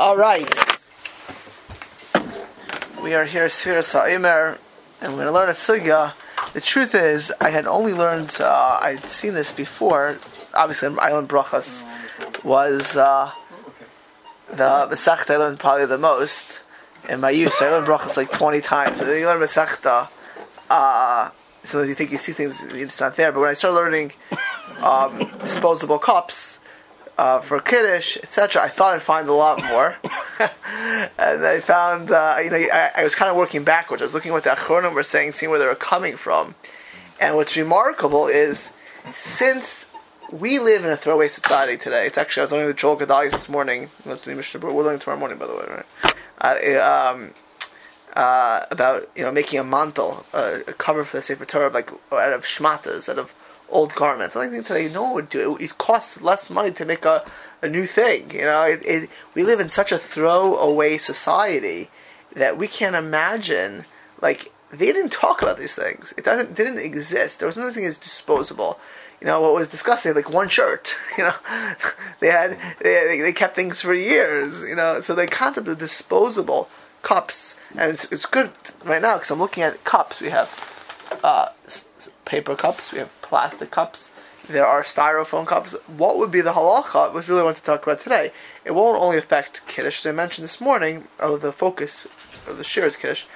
All right. We are here, Sfira Sa'imer, and we're going to learn a sugya. The truth is, I had only learned, uh, I'd seen this before, obviously in Island Brachas, was uh, the Masechta I learned probably the most in my youth. So I learned Brachas like 20 times. So you learn Masechta, uh, sometimes you think you see things, it's not there. But when I started learning um, disposable cups, uh, for Kiddush, etc. I thought I'd find a lot more, and I found uh, you know I, I was kind of working backwards. I was looking at what the Achronim were saying, seeing where they were coming from, and what's remarkable is since we live in a throwaway society today. It's actually I was learning with Joel Gedalia this morning. We're learning tomorrow morning, by the way, right? Uh, um, uh, about you know making a mantle, a cover for the Sefer Torah, like out of shmatas, out of old garments. I think today, no one would do it. It costs less money to make a, a new thing. You know, it, it, we live in such a throwaway society that we can't imagine. Like they didn't talk about these things. It doesn't didn't exist. There was nothing as disposable. You know what was disgusting? Like one shirt. You know, they had they, they kept things for years. You know, so the concept of disposable cups, and it's, it's good right now because I'm looking at cups. We have uh, paper cups, we have plastic cups, there are styrofoam cups. What would be the halacha, which really want to talk about today? It won't only affect Kiddush, as I mentioned this morning, although the focus of the shir is Kiddush.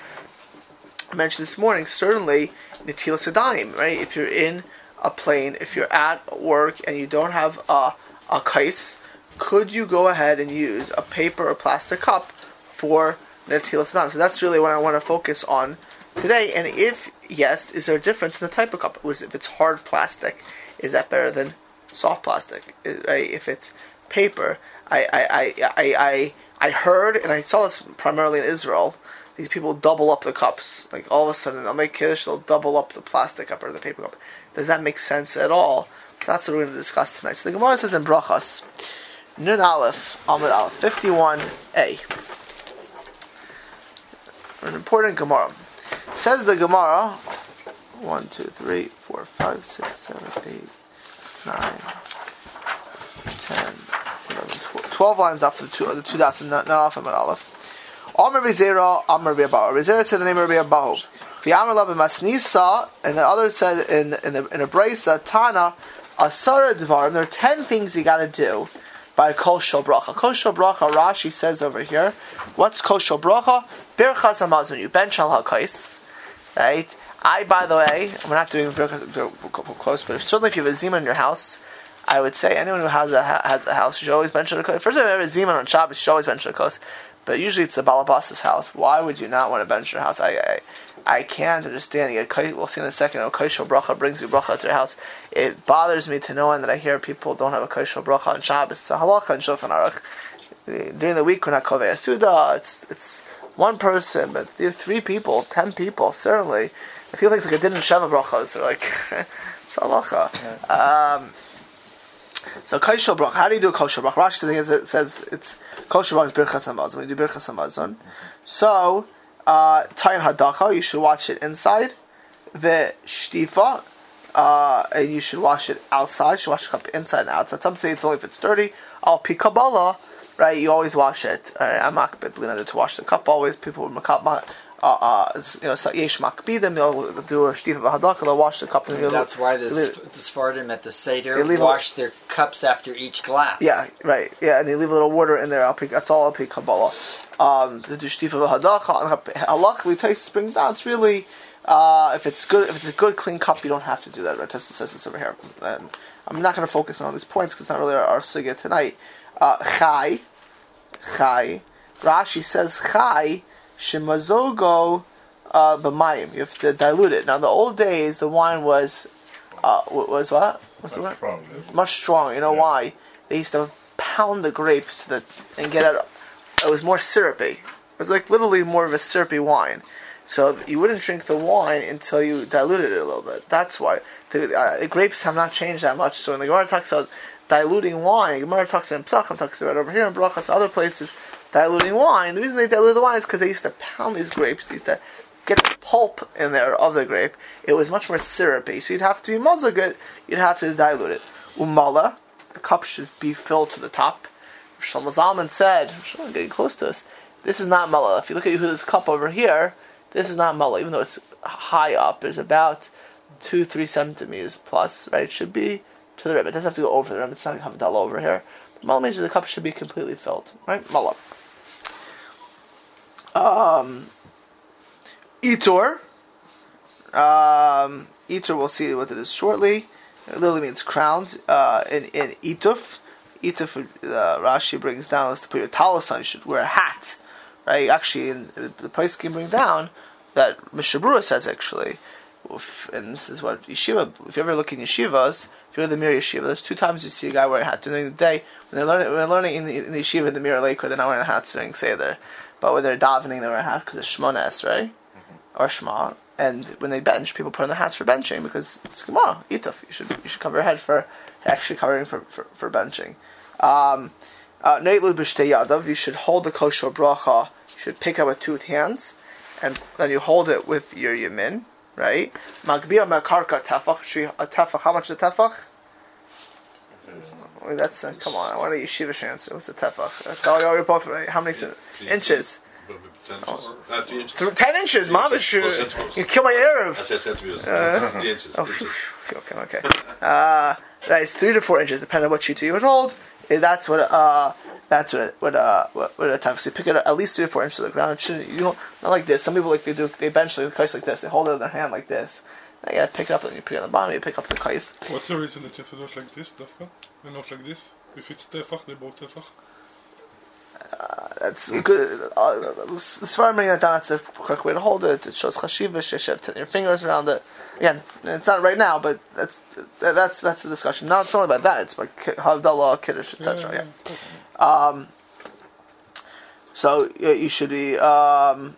I mentioned this morning, certainly, Nitila Sadaim, right? If you're in a plane, if you're at work and you don't have a, a kais, could you go ahead and use a paper or plastic cup for Nitila Sadaim? So that's really what I want to focus on today. And if yes, is there a difference in the type of cup? If it's hard plastic, is that better than soft plastic? Right? If it's paper, I I, I, I, I, I heard and I saw this primarily in Israel. These people double up the cups. Like all of a sudden, they'll make kiddush, they'll double up the plastic cup or the paper cup. Does that make sense at all? So that's what we're going to discuss tonight. So the Gemara says in Brachas, Nun Aleph, Amud Aleph, 51a. An important Gemara. Says the Gemara, 1, 2, 3, 4, 5, 6, 7, 8, 9, 10, 11, 12, 12 lines after the two, the two dots, not off and Aleph. Amr Vizera, Amr Biabahu. Vizera said the name of Biabahu. V'amr Labi Masnisa, and the other said in, in, the, in a brisa, Tana, Asara Dvarim, there are 10 things you gotta do by Kol Bracha. Kol Bracha, Rashi says over here, what's Kol Bracha? Birchas Hamazon, you bench al HaKais, right? I, by the way, we're not doing close, but certainly if you have a zima in your house, I would say anyone who has a has a house should always mention a kos. First, if you have a zima on Shabbos, should always mention a kos. But usually it's the balabas's house. Why would you not want to bench your house? I, I, I can't understand. We'll see in a second. A koshel bracha brings you bracha to your house. It bothers me to no end that I hear people don't have a koshel bracha on Shabbos. It's a halacha and shulchan aruch. During the week, we're not kovei suda. It's it's one person, but three people, ten people, certainly. I feel like it's like a din sheva brachas, or like it's halacha. Um, so kosher brach. How do you do a kosher brach? Rashi says, it says it's kosher brach is birchas hamazon. You do birchas hamazon, so uh, tayin hadacha, you should wash it inside. The shtifa, uh, and you should wash it outside. You should wash it inside and outside. Some say it's only if it's dirty. I'll Al pikabala, right? You always wash it. I'm not to wash the cup. Always people would uh, uh, you know, yesh makbidim, they'll do a shtifa v'hadaka, they'll wash the cup. And that's why the, the Sephardim at the Seder They wash their cups after each glass. Yeah, right. Yeah, and they leave a little water in there. I'll pick, that's all I'll pick Kabbalah. Um, the do shtifa v'hadaka, halachically, Tais brings down, it's really, uh, if it's good, if it's a good clean cup, you don't have to do that. Right? Tessa says this over here. Um, I'm not going to focus on these points because it's not really our, our sugya tonight. Uh, chai, chai. Rashi says chai shemazogo uh, b'mayim. You have to dilute it. Now, the old days, the wine was uh, was what? What's Much the word? Much stronger. You know yeah. why? They used to pound the grapes to the and get it. It was more syrupy. It was like literally more of a syrupy wine. So you wouldn't drink the wine until you diluted it a little bit. That's why the, uh, the grapes have not changed that much. So when the Gemara talks about diluting wine, Gemara talks in Pesachim, talks about over here in Brachas, other places, diluting wine. The reason they dilute the wine is because they used to pound these grapes. They used to get the pulp in there of the grape. It was much more syrupy. So you'd have to be muzzle good. You'd have to dilute it. Umala, the cup should be filled to the top. Shlomo Zalman said, Shlomo getting close to us, this is not Mullah. If you look at this cup over here, this is not Mullah, even though it's high up. it's about two, three centimeters plus, right? It should be to the rim. It doesn't have to go over the rim. It's not have dull over here. Mullah means that the cup should be completely filled, right? Mullah. Um, Itor. Um, Itor, we'll see what it is shortly. It literally means crowns. Uh, in in Ituf, Ituf, uh, Rashi brings down is to put your talis on. You should wear a hat, right? Actually, in the place can bring down that Mishabura says actually, and this is what yeshiva. If you ever look in yeshivas, if you're in the Mir yeshiva, there's two times you see a guy wearing a hat during the day when they're learning. When they're learning in the, in the yeshiva in the Mir Lake, where they're not wearing a hat during seder, but when they're davening, they wear a hat because it's shmones, right? Mm-hmm. Or shma. And when they bench, people put on their hats for benching because it's Gemara, ituf. You should you should cover your head for actually covering for for, for benching. Um, uh, you should hold the kosher bracha. You should pick up with two hands, and then you hold it with your yamin, right? Magbia makarka tefach. A tefach. How much is a tefach? That's uh, come on. I want a yeshiva answer. What's a tefach? That's all you're both right. How many inches? Ten inches. Uh, three inches. Ten inches, mamish. You kill my erev. I said centimeters. Uh, three inches. Oh, okay, okay. Uh, right, it's three to four inches, depending on what you would hold. That's what uh, that's what what uh what, what a time. So you pick it up at least three or four inches to the ground. It shouldn't you don't not like this. Some people like they do they bench the kais like this. They hold it in their hand like this. Now you gotta pick it up and you put it on the bottom. You pick up the kais. What's the reason that you have to do it like this, Dafka, and not like this? If it's tefach, they both tefach. Uh, that's good. Uh, as far as bringing that down, that's the correct way to hold it. It shows chashiva. You should have your fingers around it. Again, it's not right now, but that's that's that's the discussion. Now it's only about that. It's about havdalah, kiddush, etc. Yeah. Um, so you should be. Um,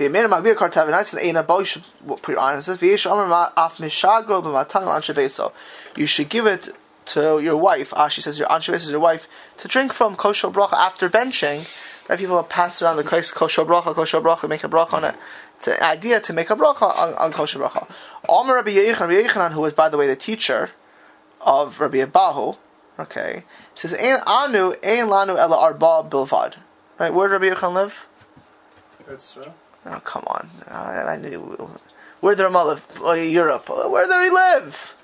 a man of you should says, You should give it to your wife, She says your Anshe is your wife, to drink from kosher bracha after benching. Right? People pass around the kosher bracha, kosher bracha, make a bracha on it. It's an idea to make a bracha on, on kosher bracha. Yechon, Rabbi Yechanan, who was by the way the teacher of Rabbi Abahu, okay, It says Ein anu ein lanu ela arba bilvad. Right? Where did Rabbi Yechon live? Oh come on! I, I knew. Where did Ramah live? Oh, Europe. Where did he live?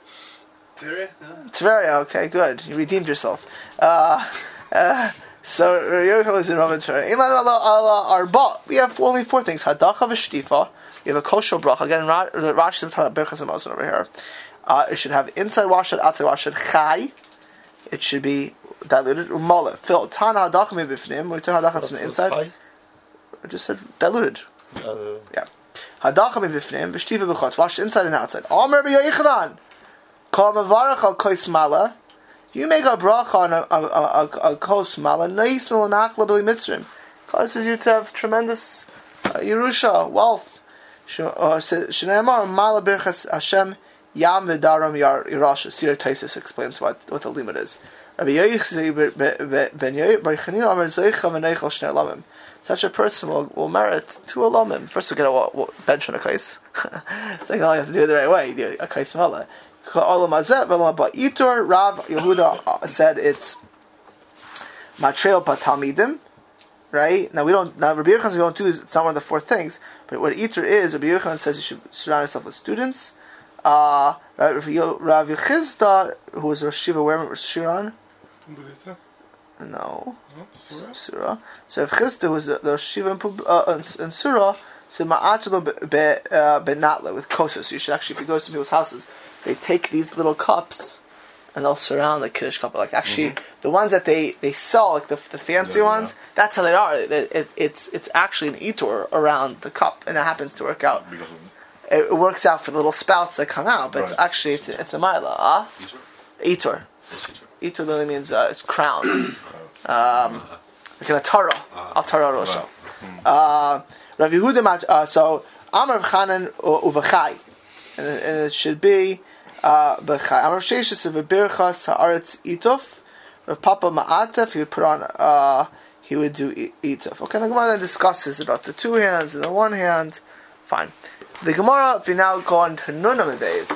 Tveria? Tveria, okay, good. You redeemed yourself. Uh, uh, so Yochel is in Roman Tveria. Arba. We have only four things. Hadacha v'shtifa. You have a kosher bracha. Again, Rashi is talking about Berchas over here. Uh, it should have inside washed, outside washed, chai. It should be diluted. Umala, filled. Tana hadacha mibifnim. We turn hadacha from the inside. I just said diluted. Yeah. Hadacha mibifnim. V'shtifa b'chot. Washed inside and outside. Amr b'yoichanan. Kol mavarach al kois mala. You make a bracha on a, a, a, a kois mala. Neis no nachla b'li mitzrim. Causes you to have tremendous uh, Yerusha, wealth. Uh, Shneimar mala birchas Hashem yam v'daram yar Yerusha. Sir Taisis explains what, what the limit is. Such a person will, will merit two alamim. First, we get a bench on a it's like, oh, you have to do it the right way. Do a mala. But Itur Rav Yehuda uh, said it's Matreo Patamidim, right? Now we don't. Now Rabbi Yochanan we don't do. It's not one of the four things. But what Itur is, Rabbi Yochanan says you should surround yourself with students. Uh, Rav Yechizda, who was Rosh Shiva, where was Shiran? No, Surah. So Rav Chisda was the Rosh Shiva in Surah. So ma'achlo benatla uh, with kosos. You should actually, if you go to people's houses, they take these little cups and they'll surround the kiddush cup. Like actually, mm-hmm. the ones that they, they sell, like the, the fancy yeah, ones, yeah. that's how they are. It, it, it's it's actually an etor around the cup, and it happens to work out. It, it, works out for the little spouts that come out, but right. it's actually it's, it's a mila. Huh? Etor. Etor literally means uh, it's crowned. um, like an atara. Atara rosha. Uh, Rav Yehuda, uh, so Amar Chanan uvachai, and it should be uh, b'chai. Amar Sheshis of Birchas Haaretz Itof. Rav Papa Ma'atef, he would put on, uh, he would do Itof. Okay, the Gemara then discusses about the two hands and the one hand. Fine. The Gemara, if you now go on to Nunam days,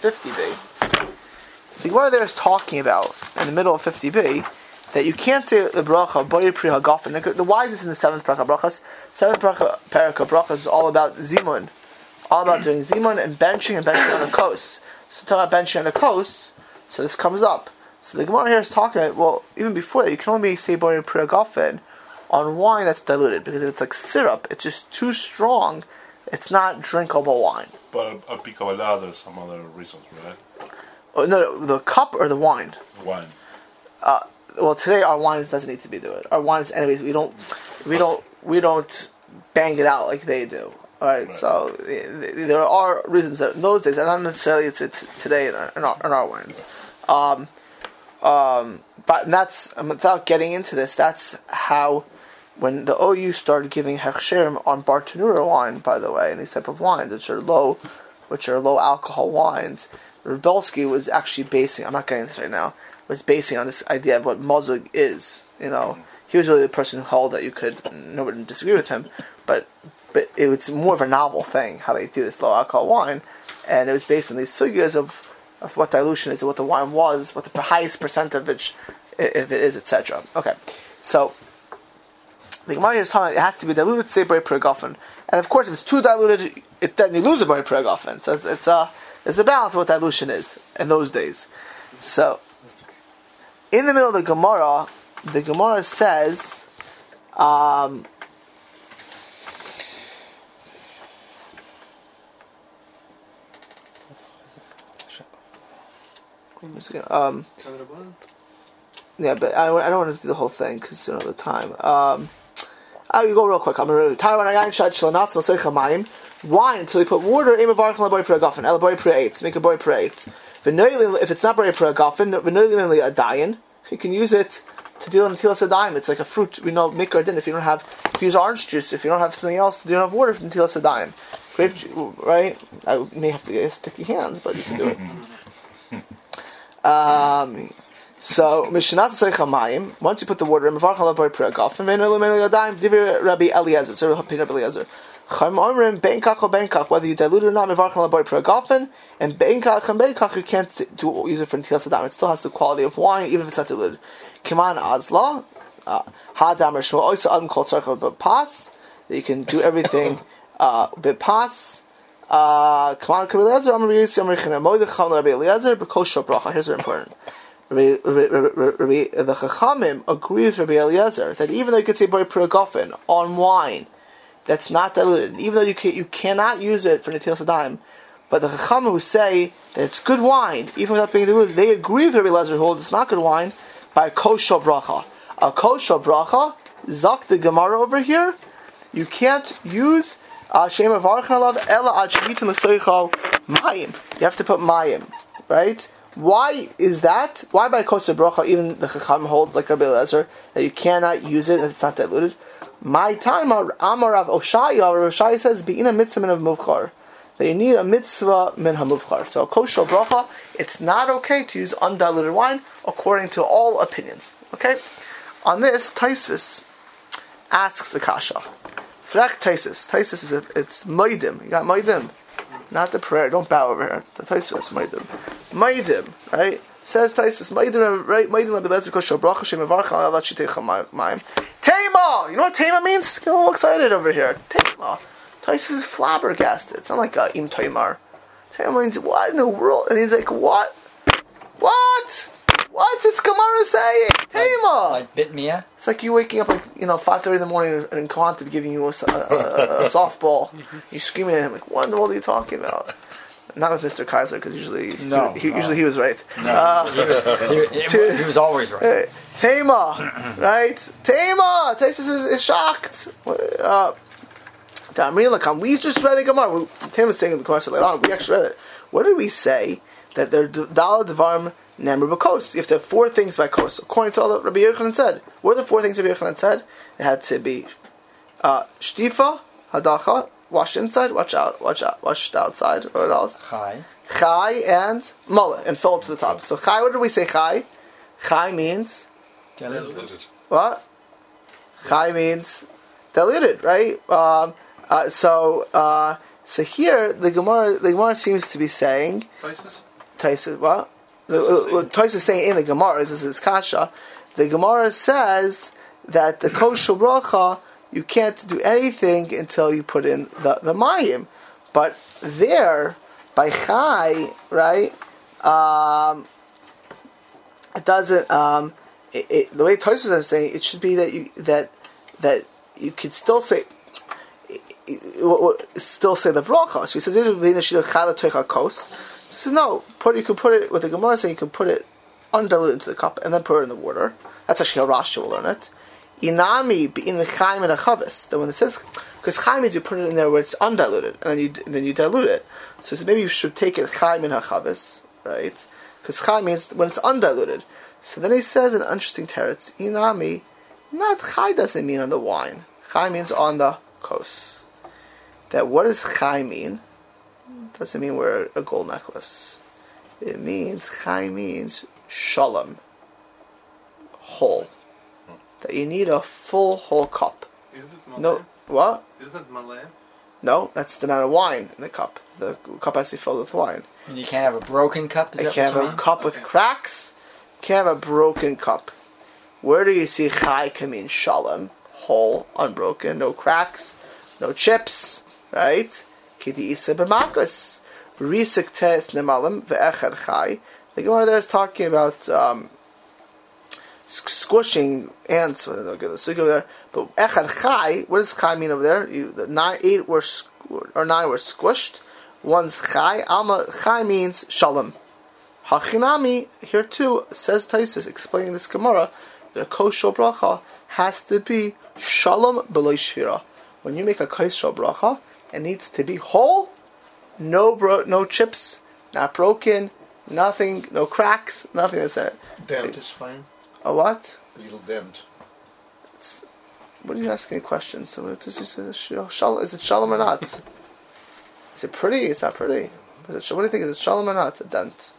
50b, the Gemara there is talking about, in the middle of 50b, that you can't say the bracha boyer pri hagafen. The wise is in the seventh bracha brachas. Seventh bracha perika brachas is all about zimun, all about doing zimun and benching and benching on the kos. So talk about benching on the kos. So this comes up. So the Gemara here is talking about well, even before that, you can only say boyer pri hagafen on wine that's diluted because if it's like syrup, it's just too strong. It's not drinkable wine. But a, a pico there's some other reasons, right? Oh, no, no, the cup or the wine. Wine. Uh, well, today our wines doesn't need to be doing it. Our wines, anyways, we don't, we don't, we don't bang it out like they do. All right, right. so there are reasons that in those days, and not necessarily it's, it's today in our, in our, in our wines. Um, um, but that's without getting into this. That's how when the OU started giving hechsherim on Bartenura wine, by the way, and these type of wines, which are low, which are low alcohol wines, Reb Belsky was actually basing. I'm not getting this right now was basing on this idea of what mozug is. You know, mm-hmm. he was really the person who held that you could. Nobody disagree with him, but but it was more of a novel thing how they do this low alcohol wine, and it was based on these sugyas of of what dilution is, what the wine was, what the highest percentage if it is, etc. Okay, so the Gemara is talking. It has to be diluted to say gofen, and of course, if it's too diluted, it, then you lose a per gofen. So it's, it's a it's a balance of what dilution is in those days. So in the middle of the Gemara, the Gemara says, um, um, yeah, but I, I don't want to do the whole thing because you know the time. Um, I'll go real quick. I'm going to wine until you put water in a varch laboy per gafen, elaboy per eight, make a boy per eight. If it's not boy per gafen, v'noilim a dayan, you can use it to deal in tilas adayim. It's like a fruit. We know mikra din. If you don't have, you use orange juice. If you don't have something else, you don't have water from tilas adayim. Grape, juice right? I may have to get sticky hands, but you can do it. um, so mishnat mayim. Once you put the water in, mevar chalav bar piragaf, and menu lumenu yadayim. Divir Rabbi Eliezer. So Rabbi Eliezer. Chayim Omrim, Benkach or Benkach, whether you dilute it or not, Mevarchim Laboy Pragafen, and Benkach and Benkach, you can't do, use it for Ntilas Adam. It still has the quality of wine, even if it's not diluted. Kiman Azla, uh, Hadam or Shmuel, Oysa Adam called Tzarcha Pas, that you can do everything uh, Bepas, uh, Kaman Rabbi Eliezer, Amr Yisrael, Amr China, Moedecham, Rabbi Eliezer, Bekosha Bracha. Here's very important. Rabbi, the Chachamim agree with Rabbi Eliezer that even though you could say Boy Pragafen on wine, that's not diluted. Even though you can, you cannot use it for Natil Sadaim, but the Chachamim who say that it's good wine, even without being diluted, they agree with Rabbi Lezer who holds it's not good wine by a kosher bracha. A kosher bracha, zak the Gemara over here, you can't use uh, Shem of Archanalav Ella Achitim Mayim. You have to put Mayim, right? Why is that? Why by kosher bracha even the Chacham hold like Rabbi Lezer that you cannot use it if it's not diluted? My time, Amar of Oshaya, or Oshaya says, Be'ina mitzvah min of muvchar. That you need a mitzvah min hamuvchar. So, kosher bracha, it's not okay to use undiluted wine, according to all opinions. Okay? On this, Taisvis asks the kasha. Frak Taisis. Taisis is, a, it's Maidim. You got Maidim. Not the prayer. Don't bow over here. The Taisis, Maidim. Maidim, right? Says Taisus, Maidim, right? Maidim, Rabbi Lezer, Kosher Bracha, Shem Avarcha, Avat Shitecha Mayim. Tema! You know what Tema means? Get a little excited over here. Tema. Taisus is flabbergasted. It's not like uh, Im Taimar. Tema means, what in the world? And he's like, what? What? What's this Gemara saying? Tema! Like, like Bitmia? It's like you waking up like, you know, 5.30 in the morning and Quantum giving you a, a, a, a softball. You're screaming at him like, what in the world are you talking about? Not with Mr. Kaiser, because usually, no, he, he, usually he was right. No, uh, he, was, he, he, was, always right. Tema, right? Tema. Taisus is, is shocked. Uh, we just read a Gemara. Tema is saying in the Gemara later on. We actually read it. What did we say? That they're Dalad Devarim Nemr Bakos. You have to have four things by Kos. According to all that Rabbi Yochanan said. What are the four things Rabbi Yochanan said? It had to be uh, Shtifa, Hadacha, wash inside, watch out, watch out, washed outside. What else? Chai. Chai and mullet and fill it to the top. So chai, what did we say? Chai. Chai means diluted. What? Chai means diluted, right? Um, uh, so uh, so here the Gemara the Gemara seems to be saying. Taisus. Taisus what? Taisus is saying in the Gemara, this is kasha, the Gemara says that the kosher bracha you can't do anything until you put in the the mayim. But there, by chai, right? Um, it doesn't. Um, it, it, the way Tosus is saying, it should be that you that that you could still say still say the bracha. So he says, So he says, no, put, you can put it, with the Gemara saying you can put it undiluted into the cup and then put it in the water. That's actually how Rashi will learn it. Inami in chaim and a chavis. That when it says, because chaim means you put it in there where it's undiluted, and then you and then you dilute it. So, so maybe you should take it chaim and a chavis, right? Because chaim means when it's undiluted. So then he says an interesting teretz. Inami, not chai doesn't mean on the wine. Chai means on the kos that what does chai mean? Doesn't mean wear a gold necklace. It means chai means shalom, whole. That you need a full whole cup. Isn't it No, what? Isn't it malay? No, that's the amount of wine in the cup. The cup has to be filled with wine. And you can't have a broken cup. Is You that can't what you have a mean? cup with cracks. You can't have a broken cup. Where do you see chai can mean shalom, whole, unbroken, no cracks, no chips, right? B'makas. Risik tes nemalim ve'echad chai. The Gemara there is talking about um, squishing ants. Well, I'll get the over there. But echad chai, what does chai mean over there? You, the nine, eight were or nine were squished. One's chai. Alma chai means shalom. Hachinami here too says Taisus explaining this Gemara that a kosher bracha has to be shalom shvira. When you make a kosher bracha, it needs to be whole, no bro- no chips, not broken, nothing, no cracks, nothing that's it. Dent is fine. A what? A little dent. What are you asking questions? So what does he say? Is it shalom or not? Is it pretty? It's not pretty. It, what do you think? Is it shalom or not? A dent.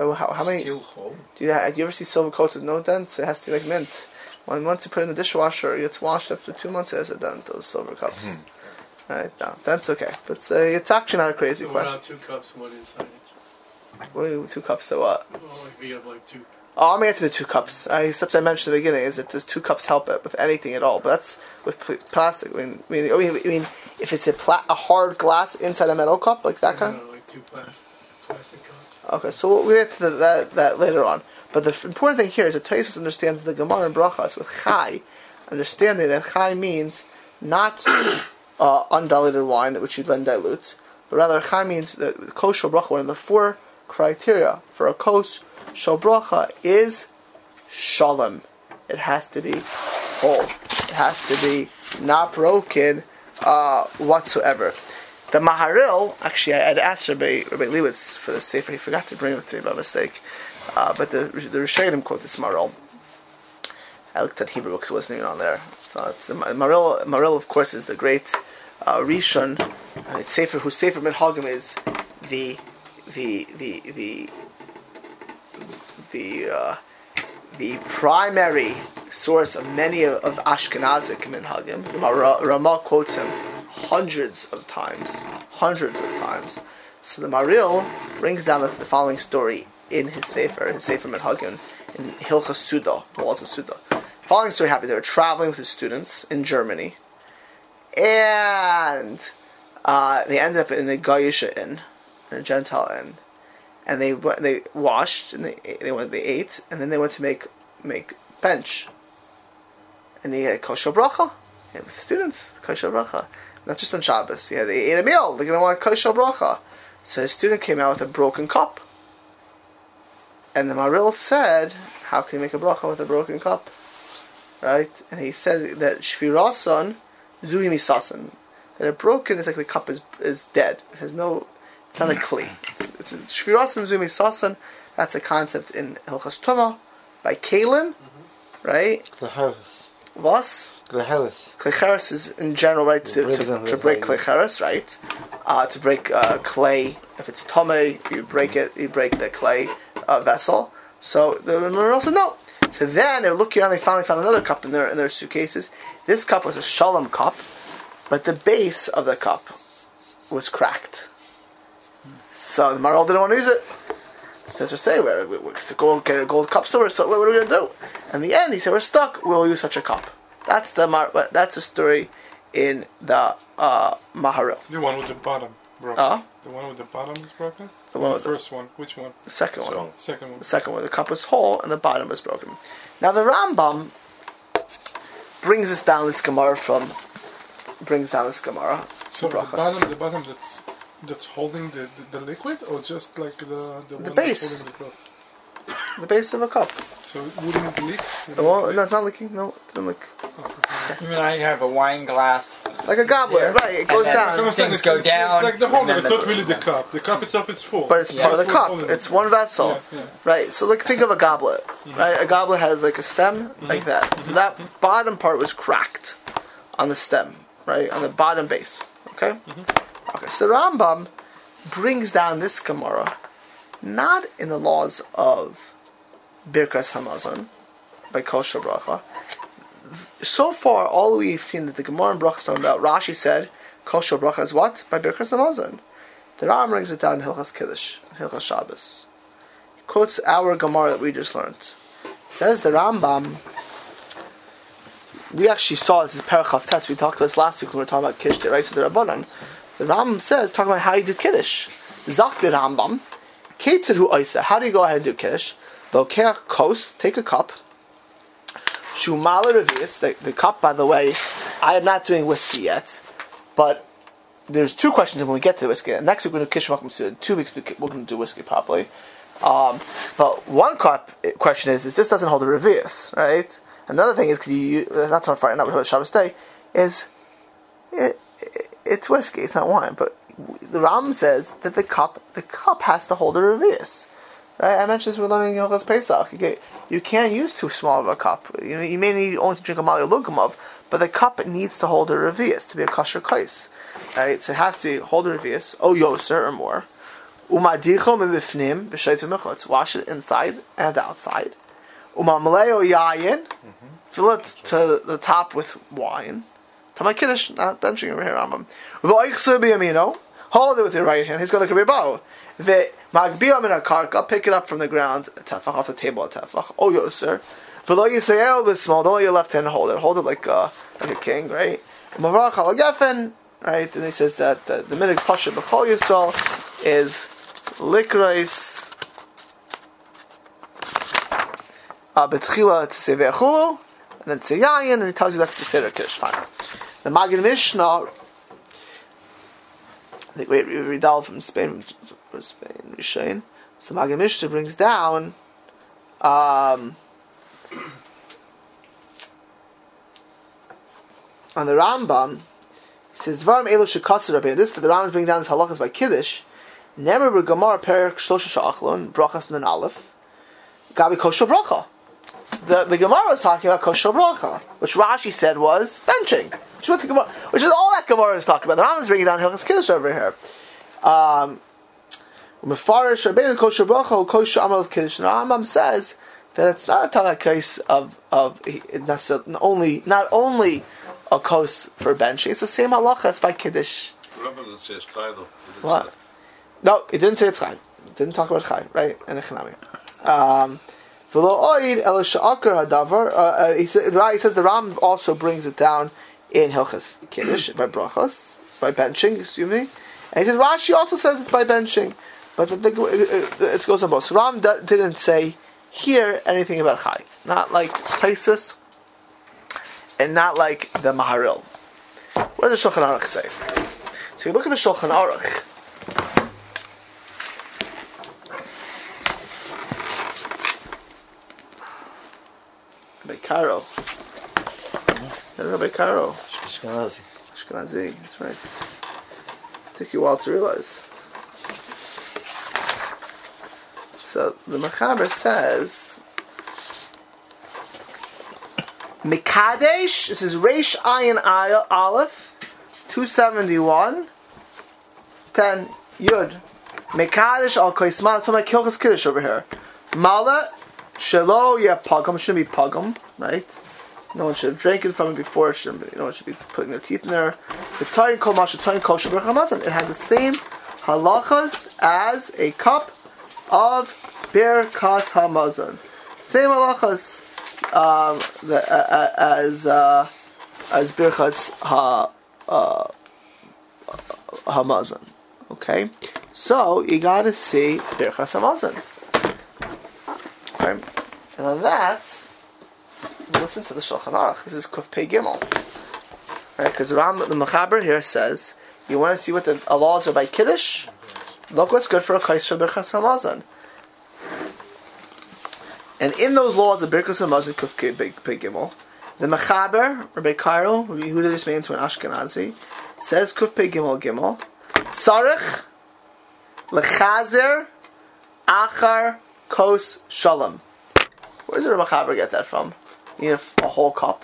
Oh, how, how many? Still whole. Do you, do you ever see silver coats with no dents? It has to be like mint. When once you put it in the dishwasher, it gets washed after two months. It has a dent. Those silver cups. Hmm. Right, no, that's okay. But uh, it's actually not a crazy So question. about two cups, one inside it. What do you- two cups? So what? Well, like we have like two. Oh, I'm answer the two cups. I, such I mentioned at the beginning is that does two cups help it with anything at all? But that's with pl- plastic. I mean, I mean, I mean, I mean if it's a, pla- a hard glass inside a metal cup like that kind. Uh, like two plastic, plastic cups. Okay, so we'll get to the, that that later on. But the f- important thing here is that Taisus understands the Gemara and Brachas with Chai, understanding that Chai means not uh, undiluted wine, which you then dilute, but rather Chai means that kosher bracha. One of the four criteria for a kosher bracha is shalom. It has to be whole. It has to be not broken uh, whatsoever. The Maharil, actually, I had asked Rabbi, Rabbi Lewis for the Sefer. He forgot to bring it to me by mistake. Uh, but the the Rishonim quote this Maharil. I looked at Hebrew because it wasn't even on there. So it's the Maharil. Maharil, of course, is the great uh, Rishon. Uh, it's Sefer whose Sefer Minhagim is the the the the the uh, the primary source of many of, of Ashkenazic minhagim. The Ramah quotes him hundreds of times, hundreds of times. So the Maril brings down the, the following story in his Sefer, his Sefer Minhagim, in Hilchas Suda, the walls of Suda. Following story happened. They were traveling with his students in Germany, and uh, they ended up in a Goyish inn, in a Gentile inn and they they washed and they they went they ate and then they went to make make bench. And they had kosher bracha yeah, with students kosher bracha, not just on Shabbos. Yeah, they ate a meal. They're gonna want kosher bracha. So a student came out with a broken cup, and the Maril said, "How can you make a bracha with a broken cup?" Right, and he said that shvirasan zui misasan. That a broken it's like the cup is is dead. It has no it's not a kli. It's, it's Shvirasan Zumi Sasan. That's a concept in Hilchas Tuma by Kalin, right? Klecharis. Was Klecharis. Klecharis is in general right to, Breaks to, to break. Klecharis, right? Uh, to break uh, clay. If it's Tome, you break it. You break the clay uh, vessel. So the Maral said no. So then they're looking around. They finally found another cup in their in their suitcases. This cup was a shalom cup, but the base of the cup was cracked. So the Maral didn't want to use it. So just say we're, we're, we're to get a gold cup silver. So what are we gonna do? In the end, he said we're stuck. We'll use such a cup. That's the that's the story in the uh, Maharil. The one with the bottom broken. Uh? The one with the bottom is broken? The one the with the- first one. Which one? The second one. So, Second one. The second one, the cup is whole and the bottom is broken. Now the Rambam brings us down this Gemara from brings down this Gemara. So the Brachas. bottom, the bottom that's that's holding the, the, the liquid, or just like the the, one base. That's holding the base of a cup. So it wouldn't leak. Well, no, it's not leaking. No, it didn't leak. You mean I have a wine glass? Like a goblet, Yeah. right? It goes down. Come on, Things it's, go it's, down, It's like the and holder. It's not really the cup. The cup itself is full. But it's Yeah. part of the cup. It's one vessel, Yeah, yeah. right? So like, think of a goblet, mm-hmm. right? A goblet has like a stem, mm-hmm. like that. So that bottom part was cracked on the stem, right? On the bottom base. Okay. Okay. So the Rambam brings down this Gemara, not in the laws of Birkas Hamazon by Kosher Bracha. So far, all we've seen that the Gemara and Bracha talking about, Rashi said, Kosher Bracha is what? By Birkas Hamazon. The Ram brings it down in Hilchas Kiddush, Hilchas Shabbos. He quotes our Gemara that we just learned. Says the Rambam. We actually saw this is Parachav test. We talked this last week when we were talking about Kiddush? So the Rabbanan. The Rambam says, talking about how you do Kiddush. Zak the Rambam. Ketzir hu oisa. How do you go ahead and do Kiddush? Lokeach kos, take a cup. Shumala revius, the, cup, by the way, I am not doing whiskey yet, but there's two questions when we get to the whiskey. Next week we're going to Kishmakum Sud. Two weeks we're going to do whiskey properly. Um, but one cup question is, is this doesn't hold a revius, right? Another thing is, could you, not on Friday, not about Shabbos day, is it, it, it's whiskey, it's not wine. But the Ram says that the cup, the cup has to hold a revius. Right? I mentioned this we're learning Hilchas Pesach. You, get, you can't use too small of a cup. You, know, you may need only to drink a mali lugumov, but the cup needs to hold a revius to be a kosher kais. Right? So it has to hold a revius, o yoser or more. Umadicho mibifnim b'shayt v'mechutz. Wash it inside and outside. Umamaleo yayin. Mm-hmm. Fill it to the top with wine. Kiddush, not benching over here, Rambam. V'oichsu b'yamino. Hold it with your right hand. He's going to bow. The magbiyam in a karka, pick it up from the ground, tefach off the table, tefach. Oh, yoser. V'lo yisrael small. Don't let your left hand hold it. Hold it like a like a king, right? Mavarach al gefen, right? And he says that the, the minute pasha b'chol yisrael is likrais uh, betchila to say ve'achulu, and then say yayin, and he tells you that's the seder kiddush. Fine. The Magid Mishnah the great Ridal from Spain, from Spain, Rishain. So Magid Mishnah brings down um, on the Rambam. He says Dvarim Elo Shekatzer Rabbeinu. This the Rambam is bringing down this halachas by Kiddush. Nemer Gemara Perik Shlosha Shachlon Brachas Nun Aleph Gabi Kosher Bracha. The the Gemara is talking about Kosher Bracha, which Rashi said was benching. Which Gemara, which is all that Gemara is talking about. The Rambam is bringing down Hilchas Kiddush over here. Um, Mefarish Rabbeinu Kosher Bracha Kosher Amal of Kiddush. And Rambam says that it's not a talak case of of necessarily only not only a kos for benching. It's the same halacha as by Kiddush. Remember doesn't say it's chai though. It What? say No, it didn't say it's chai. It didn't talk about chai, right? And echanami. Um, v'lo oid el sha'akar hadavar. uh, uh, He says he says the Ram also brings it down in Hilchas Kiddush by brachos by benching. Excuse me. And he says Rashi also says it's by benching, but the, the, it, it goes on both. So Ram d- didn't say here anything about chai, not like Taisus, and not like the Maharil. What does the Shulchan Aruch say? So you look at the Shulchan Aruch. Beikaro. Rabbi Karo. Ashkenazi. Ashkenazi, that's right. Took you a while to realize. So the Machaber says Mikadesh, this is Reish Ayin Aleph, 271, 10 Yud. Mekadesh al Koisman, it's like Hilchas Kiddush over here. Mala, Shelo, yeah, Pagam, shouldn't be Pagam, right? No one should have drinking from it before. It be, no one should be putting their teeth in there. The Tayin Kol Masha Tayin Kol Shabbat. It has the same halachas as a cup of Birkas Hamazon. Same halachas um, uh, as uh, as Birkas Ha uh, Hamazon. Okay, so you got to see Birkas Hamazon. Okay, and on that, listen to the Shulchan Aruch. This is Kuf Pei Gimel. Right, because Ram the Mechaber here says you want to see what the laws are by Kiddush. Look what's good for a Kaisha Birkas Hamazon. And in those laws of Birkas Hamazon Kuf Gimel, the Mechaber, Rabbi Karo, who just made into an Ashkenazi, says Kuf Pei Gimel Gimel, Tzarech Lechazer Achar Kos Shalom. Where does the Mechaber get that from? You need a, a whole cup.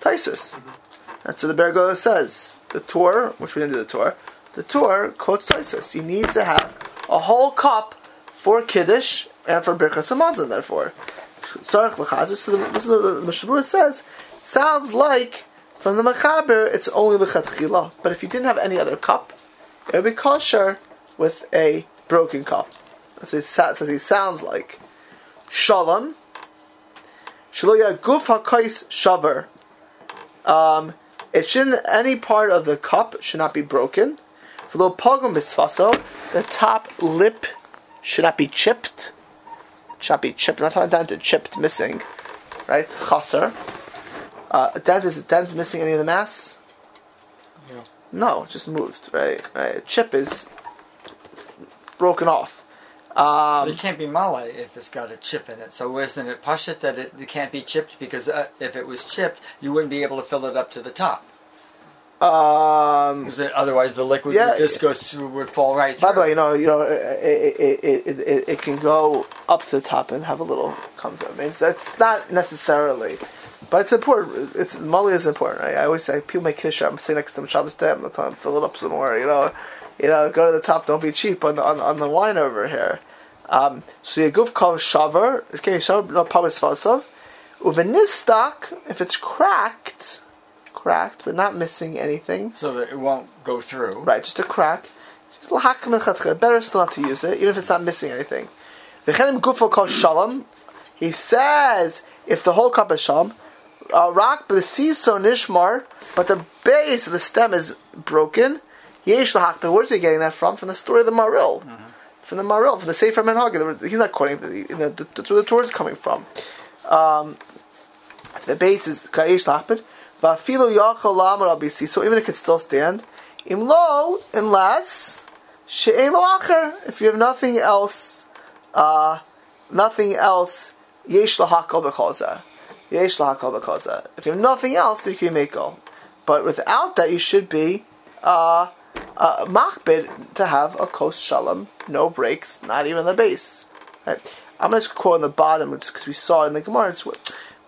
Taisus. Mm-hmm. That's what the Bergola says. The Torah, which we didn't do the Torah, the Torah quotes Taisus. You need to have a whole cup for Kiddush and for Birkas Hamazon, therefore. Tzarech Lechazer. So the, what the Mishabura says. Sounds like from the Mechaber, it's only Lechatchila. But if you didn't have any other cup, it would be kosher with a broken cup. That's what it says it sounds like. Shalom. Shaloya guf hakais shaver. Um, it shouldn't any part of the cup should not be broken. For the pogum bisfaso, the top lip should not be chipped. Should not be chipped. I'm not talking dented, chipped, missing. Right? Chaser. Uh, a dent is a dent missing any of the mass? No. No, just moved. Right? Right. A chip is broken off. Um, it can't be mala if it's got a chip in it. So isn't it pashit that it, it can't be chipped because uh, if it was chipped, you wouldn't be able to fill it up to the top. Um, otherwise, the liquid Yeah. would just go through, would fall right through. By the way, you know, you know, it, it, it, it, it, can go up to the top and have a little come through. I mean, it's, it's not necessarily, but it's important. It's Molly is important. Right? I always say people make kiddush. I'm sitting next to them Shabbos day. I'm them fill it up some more. You know, you know, go to the top. Don't be cheap on the on, on the wine over here. Um, so you guf kol shaver. Okay, shaver no pabas fasav. Uvenistak if it's cracked, cracked but not missing anything. so that it won't go through. Right, just a crack. Just. Better still not to use it, even if it's not missing anything. V'chenim gufo kol shalom. He says if the whole cup is shalom, rak b'siso nishmar, but the base of the stem is broken. Yesh lahakam. Where's he getting that from? From the story of the Maril. From the Maril, from the Sefer Menhag. He's not quoting the, the, the, that's where the Torah is coming from. Um, the base is ka'ish lahpid. Abisi. So even it could still stand. Imlo, unless she'ein lo acher. If you have nothing else, uh, nothing else, yesh lahakal b'choza. Yesh lahakal b'choza. If you have nothing else, you can make all. But without that, you should be uh, uh, machbid to have a kos shalom, no breaks, not even the base. Right? I'm going to quote on the bottom because we saw it in the Gemara. It's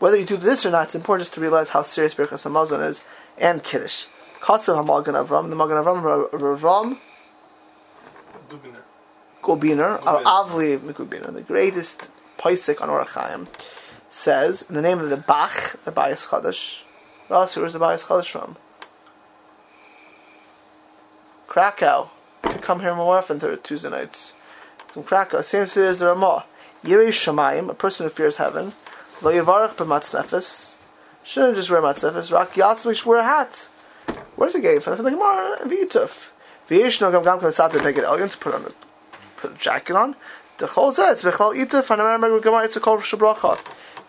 whether you do this or not, it's important just to realize how serious Birkas Hamazon is and Kiddush. Katsav Hamagan Avram, the Magan Avram, Ra- Ravram Gombiner. Avli Mikubiner, the greatest Paisik on Orachayim, says in the name of the Bach, the Bayis Chadash. Ross, where's the Bayis Chadash from? Krakow. To come here more often Tuesday nights. From Krakow. Same city as the Ramah. Yirei Shamayim, a person who fears heaven. Lo Yavarach b'matz nefes. Shouldn't just wear matz nefes. Rak Yatzmi wear a hat. Where's the game? From the Gemara V'yituf. V'yish no gam gam kol sat to take it elyon to put on a put a jacket on. The chol zeh, v'chal ituf, and a member Gemara, it's a kol shabracha.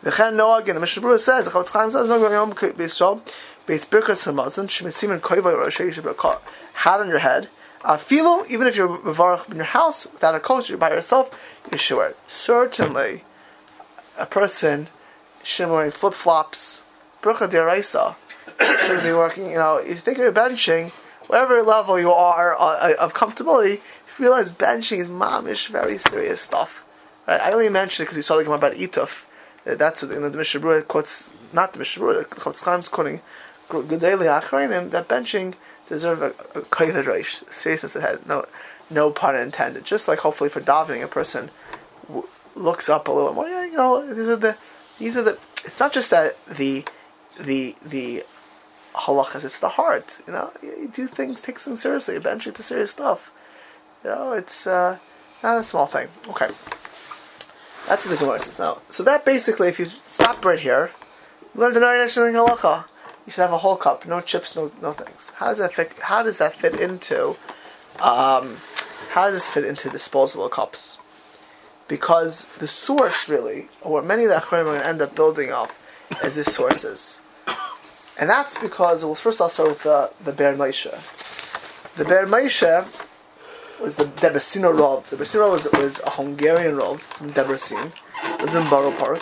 V'chen no again, the Mishnah says, the Chol Chaim says, no yom beis shol, beis birkas hamazon, shemisim and koivay rosh, you should put a hat on your head. Uh, filo, even if you're mevarach in your house without a coach, you're by yourself, you should wear it. Certainly, a person wearing flip flops, brucha deraisa, should be working. You know, if you think you're benching, whatever level you are uh, of comfortability, you realize benching is mamish, very serious stuff. Right? I only mentioned it because we saw the Gemara about ituf. Uh, That's what you know, the Mishnah quotes, not the Mishnah the Chofetz Chaim's quoting Gedali Achronim that benching deserve a, a koyed reish, seriousness ahead. No, no pun intended. Just like hopefully for davening, a person w- looks up a little more. Yeah, you know, these are the, these are the. It's not just that the, the the halachas. It's the heart. You know, you, you do things, take things seriously. Benching to serious stuff. You know, it's uh, not a small thing. Okay. That's what the Gemara says now. So that basically, if you stop right here, learn the Neshling Halacha. You should have a whole cup, no chips, no no things. How does that fit? How does that fit into? Um, how does this fit into disposable cups? Because the source, really, or many of the Achronim are going to end up building off, is the sources, and that's because. Well, first I'll start with the the Ber Moshe. The Ber Moshe was the Debreciner Rov. The Debreciner was was a Hungarian Rov from Debrecen. Lives in Borough Park.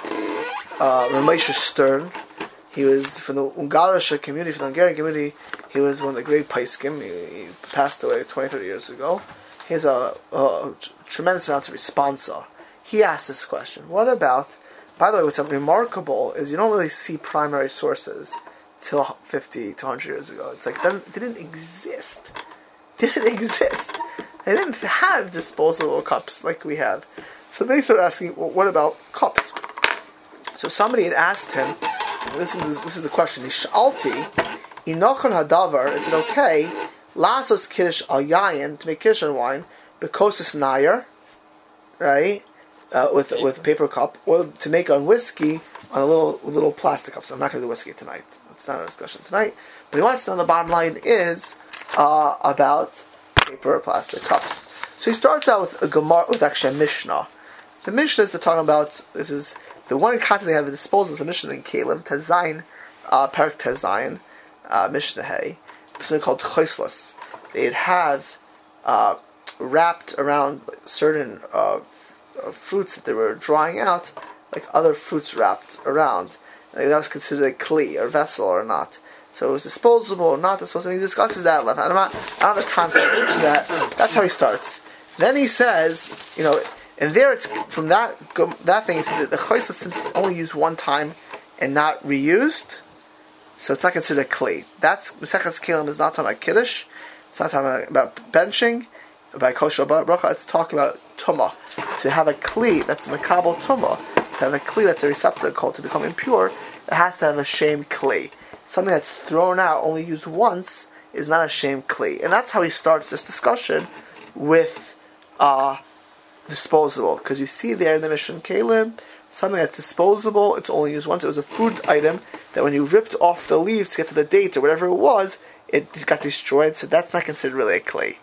Uh, Ramesha Stern. He was from the Ungarische community, from the Hungarian community. He was one of the great Paiskim. He, he passed away 20, 30 years ago. He has a, a tremendous amount of responsa. He asked this question: What about? By the way, what's remarkable is you don't really see primary sources till 50 to 100 years ago. It's like doesn't, didn't exist. Didn't exist. They didn't have disposable cups like we have. So they started asking, well, what about cups? So somebody had asked him, this is this is the question. Nishalti, inochon hadavar. Is it okay? Lasos kiddush al yayin to make kiddush on wine, bekosis nayer, right? Uh, with with paper cup, or to make on whiskey on a little little plastic cup. So I'm not going to do whiskey tonight. That's not our discussion tonight. But he wants to know the bottom line is uh, about paper or plastic cups. So he starts out with a Gemara, with actually a Mishnah. The Mishnah is the talk about this is the one content they have at disposal is the Mishnah in Kalim Tezayin, uh, Perak Tezayin, uh, Mishnah Hay, something called Choislas. They'd have uh, wrapped around certain uh, fruits that they were drying out, like other fruits wrapped around. Like that was considered a kli or vessel or not. So it was disposable or not disposable. And he discusses that. I don't, I don't have time to get into that. That's how he starts. Then he says, you know, and there it's from that that thing. It says that the choisla since it's only used one time and not reused, so it's not considered a kli. That's Mesechas Kelim is not talking about kiddush. It's not talking about benching. By kosher bracha, it's talking about tuma. To have a kli that's makabel tuma, to have a kli that's a receptacle called to become impure, it has to have a shame kli. Something that's thrown out, only used once, is not a shame kli. And that's how he starts this discussion with uh, disposable. Because you see there in the Mishnah Kalim, something that's disposable, it's only used once. It was a food item that when you ripped off the leaves to get to the date or whatever it was, it got destroyed. So that's not considered really a clay.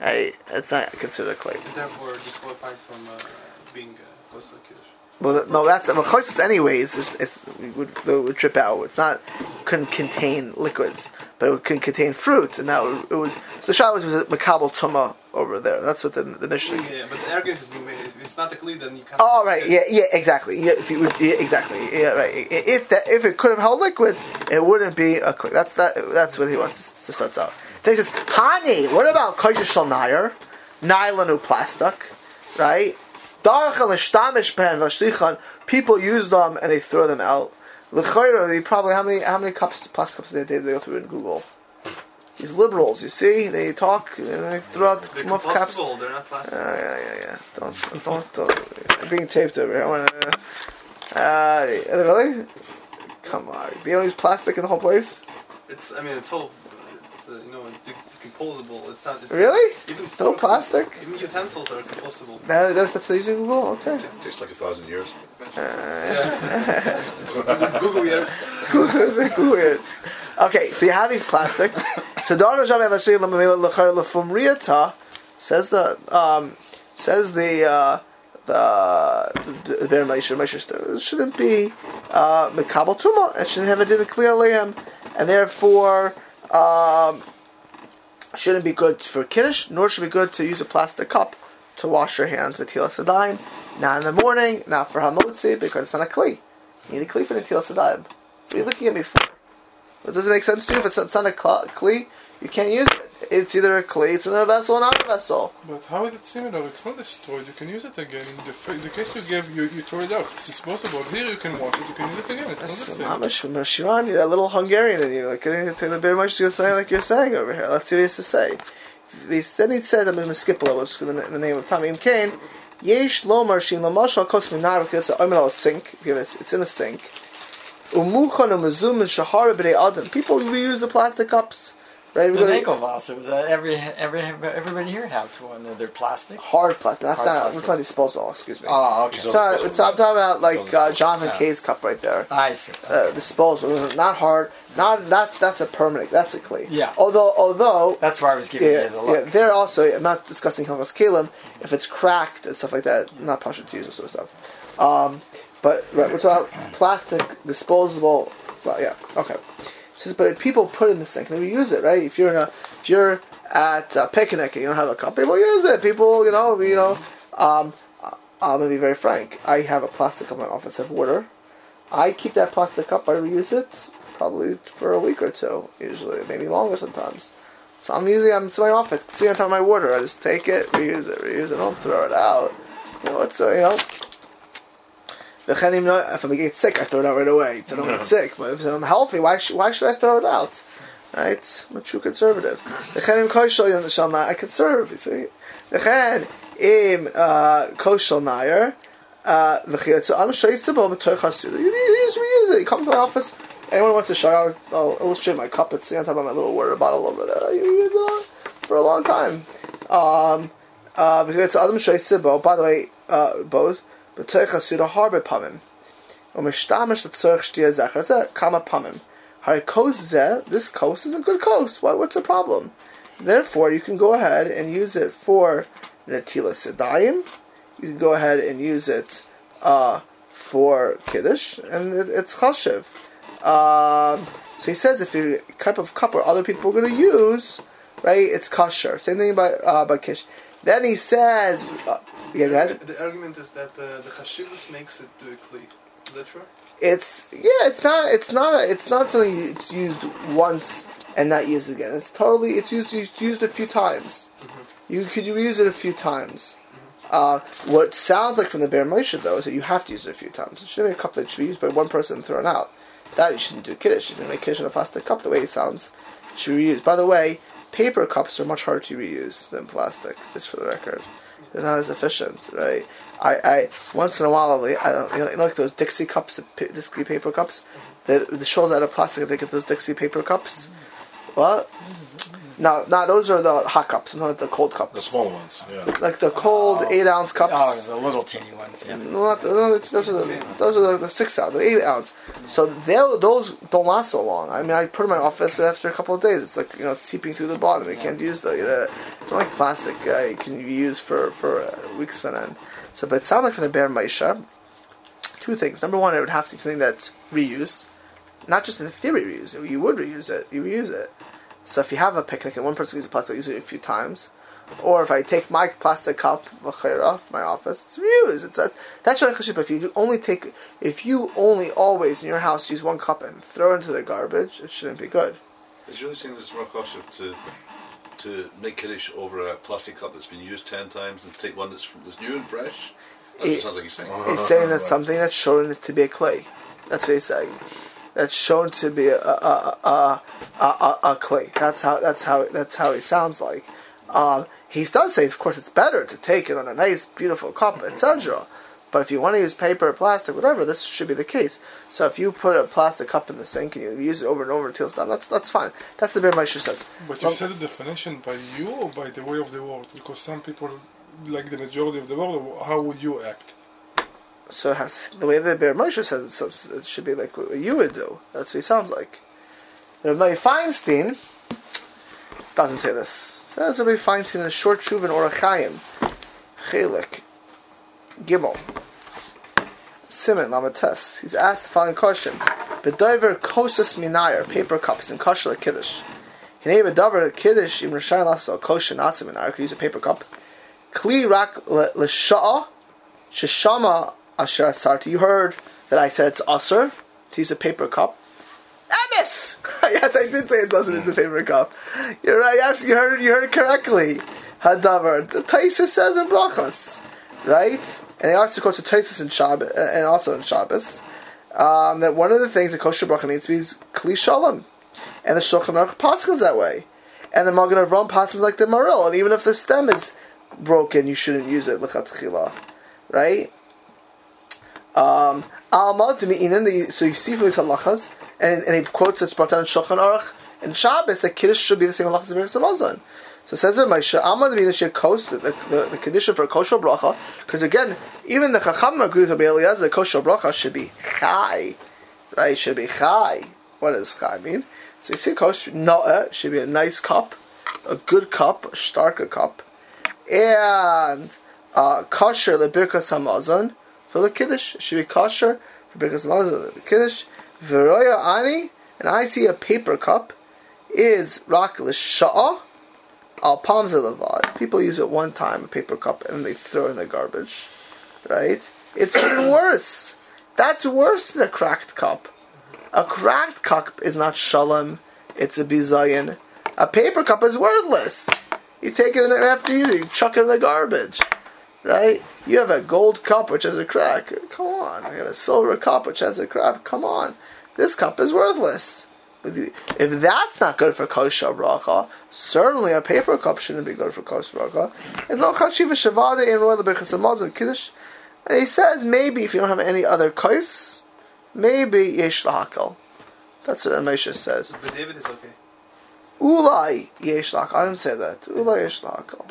Right? It's not considered a clay. Therefore, disqualifies from uh, being uh, kosher kiddush. Well, no, that's well, choices anyways. It's, it's it would, it would drip out. It's not couldn't contain liquids, but it can contain fruit, and that was, it was the shot was a makabel tuma over there. That's what the the mission. Yeah, yeah, but the argument is being made. If it's not a kli, then you can't. Oh right, yeah, yeah, exactly. Yeah, if you would, yeah, exactly. Yeah, right. If that if it could have held liquids, it wouldn't be a click. That's that. That's what he wants to start out. Then he says, "Honey, what about kosher shalnayer, nylon plastic, right? Darcha l'shtamish pen l'shlichan. People use them and they throw them out. They probably how many how many cups plastic cups did they, they go through in Google? These liberals, you see, they talk and they throw out They're muff caps. They're not plastic. Yeah, yeah, yeah, yeah. Don't, don't, don't. I'm being taped over here. I want to. Uh, really? Come on. They don't use plastic in the whole place? It's. I mean, it's whole. It's uh, you know de- decomposable. It's not. It's Really? Even No plastic? Even utensils are compostable. That, that's, that's what they're using Google? Okay. takes like a thousand years. Google years. Weird. Okay, so you have these plastics. So Darno Jav Elashir Lamamela Lachar Lafumriata says the um, says the uh, the the Ber Moshe It shouldn't be uh, Mekabel Tuma. It shouldn't have a din Kli and therefore um, shouldn't be good for Kiddush, nor should be good to use a plastic cup to wash your hands at Tilas Adayim. Not in the morning, not for Hamotzi, because it's not a Kli. You need a Kli for the Tilas Adayim. What are you looking at me for? It doesn't make sense to you if it's, it's not a Kli. You can't use it. It's either a clay, it's in a vessel, or not a vessel. But how is it similar? It's not destroyed. You can use it again. In the, f- the case you gave, you, you throw it out. It's disposable. Here you can wash it. You can use it again. It's That's not the same. Shiran, you're a little Hungarian in you. Like, to the very much you're saying, like you're saying over here. That's what he has to say. Then he said, I'm going to skip a little, which is in the, in name of Tamim Kane. Yesh lomar shin lamashal kos minar it's a omen al sink. It's it's in a sink. Umuchan umazum and shahara b'nei adam. People reuse the plastic cups. Right? The We're gonna- was uh, every every everybody here has one. They're plastic. hard plastic. That's Hard not. plastic. We're talking disposable. Excuse me. Oh, okay. So, I'm talking about like uh, Jonathan Yeah. K's cup right there. I see. Uh, disposable, not hard. Not that's that's a permanent. That's a clay. Yeah. Although although That's why I was giving yeah, you the look. yeah, they're also. I'm not discussing Hilchas Kalim. If it's cracked and stuff like that, not pasha to use and sort of stuff. Um, but right, we're talking about plastic, disposable. Well, yeah, okay. Says, but people put in the sink and they use it, right? If you're in a, if you're at a picnic and you don't have a cup, people use it. People, you know, you know. Um, I'm gonna be very frank. I have a plastic cup in my office of water. I keep that plastic cup. I reuse it probably for a week or two, usually, maybe longer sometimes. So I'm usually I'm in my office, sitting on top of my water. I just take it, reuse it, reuse it, don't throw it out. You know, it's uh, you know. If I'm getting sick, I throw it out right away. So I don't get sick. But if I'm healthy, why sh- why should I throw it out? Right? I'm a true conservative. V'chenim koshel shall not. I conserve. You see. Im uh, koshel nayer. Uh, v'chiyatzu am shoyisabo b'toich hasuda. You use reuse it. You come to my office. Anyone wants to show? I'll, I'll illustrate my cup. It's on top of my little water bottle over there. You use it for a long time. Um, uh, v'chiyatzu adam shoyisabo. By the way, uh, both B'toich asura harbe pamim. Umishtamish l'tzorich shtia zecher zeh kama pamim. Hari kos zeh, this coast is a good coast. Why, what's the problem? Therefore, you can go ahead and use it for netila sedayim. You can go ahead and use it uh, for kiddush, and it, it's chashiv. Um, so he says if you cup of cup or other people are going to use, right, it's kosher. Same thing about uh, about kish. Then he says, uh, yeah. The argument is that uh, the chashivus makes it uh, kli. Is that true? it's yeah, it's not it's not it's not something it's used once and not used again. It's totally it's used it's used a few times. You could reuse it a few times. Uh, what sounds like from the Bear Moshe though is that you have to use it a few times. It shouldn't be a cup that should be used by one person and thrown out. That you shouldn't do kiddush. You can make kiddush in a plastic cup the way it sounds. It should be reused. By the way, paper cups are much harder to reuse than plastic. Just for the record, they're not as efficient, right? I, I once in a while, I don't, you know, you know, like those Dixie cups, the Dixie paper cups. Mm-hmm. The the shawls out of plastic. They get those Dixie paper cups. Mm-hmm. What? No, no, those are the hot cups. Not the cold cups. The small ones, yeah. Like the cold eight ounce cups. Oh, the little teeny ones. Yeah. No, not the- no, those are the those are the, the six ounce, the eight ounce. So they those don't last so long. I mean, I put them in my office and after a couple of days. It's like you know, it's seeping through the bottom. You can't use the. You know, it's not like plastic. Uh, you can use for for uh, weeks on end. So, but it sounds like for the Bear Maisha, two things. Number one, it would have to be something that's reused, not just in theory reuse. it, You would reuse it. You reuse it. So if you have a picnic and one person uses plastic, use it a few times. Or if I take my plastic cup, from my office, it's reused. It's a, that's what chashib. If you only take, if you only always in your house use one cup and throw it into the garbage, it shouldn't be good. Is really saying that it's more kosher to to make kiddush over a plastic cup that's been used ten times and to take one that's, that's new and fresh? That's what It- sounds like he's saying. He's saying that something that's shown it to be a clay. That's what he's saying. That's shown to be a a, a, a, a, a clay. That's how that's how that's how he sounds like. Um, he does say, of course, it's better to take it on a nice, beautiful cup, etc. But if you want to use paper, or plastic, whatever, this should be the case. So if you put a plastic cup in the sink and you use it over and over until it's done, that's that's fine. That's the Bear Moshe says. But you said the definition by you or by the way of the world? Because some people, like the majority of the world, how would you act? So has, the way the Bear Moshe says it, it should be like what you would do. That's what he sounds like. Rabbi Feinstein doesn't say this. So Says Rabbi Feinstein in a short shuv in Orachayim, Chelik, Gimel, Simon Lamates. He's asked the following question: Bedover kosas minayer paper cups and kosher kiddush. Hinei bedover kiddush im rashayin lasso kosher nasim minayer could use a paper cup. Kli rak l'sha'a sheshama asher asarti. You heard that I said it's usher to use a paper cup. Emes! yes, I did say it doesn't use a paper cup. You're right. Yes, you heard it. You heard it correctly. Hadavar. The Taisa says in brachas, right? And he also quotes the Taisus in Shabbos, and also in Shabbos, um, that one of the things that kosher bracha needs to be is kli shalom, and the Shulchan Aruch paskins that way, and the Magen Avram paskins like the Maril, and even if the stem is broken, you shouldn't use it lechatchila, right? Um, so you see from these halachas, and, and he quotes it's brought down in Shulchan Aruch And Shabbos, the Kiddush should be the same halachas as Hamazon. So it says Moshe, Amad Vina kos the, the, the condition for a kosher bracha, because again, even the Chacham agree with Rabbi Eliezer, kosher bracha should be chai, right? Should be chai. What does chai mean? So you see kosher noah should be a nice cup, a good cup, a starker cup, and uh, kosher the birkas hamazon for the kiddush should be kosher for birkas hamazon the kiddush. Veroya ani, and I see a paper cup is rak l'sha'ah al palms levad. People use it one time, a paper cup, and they throw in the garbage. Right? It's even worse. That's worse than a cracked cup. A cracked cup is not shalom, it's a bizayin. A paper cup is worthless. You take it after you, you chuck it in the garbage. Right? You have a gold cup which has a crack. Come on. You have a silver cup which has a crack. Come on. This cup is worthless. If that's not good for kosher bracha, certainly a paper cup shouldn't be good for kosher bracha. It's no chachiva shavada in royal bechas and kiddush. And he says maybe if you don't have any other kos, maybe yesh lahakal. That's what Amesha says. But David is okay. Ulai yesh lahakal. I didn't say that. Ulai yesh lahakal.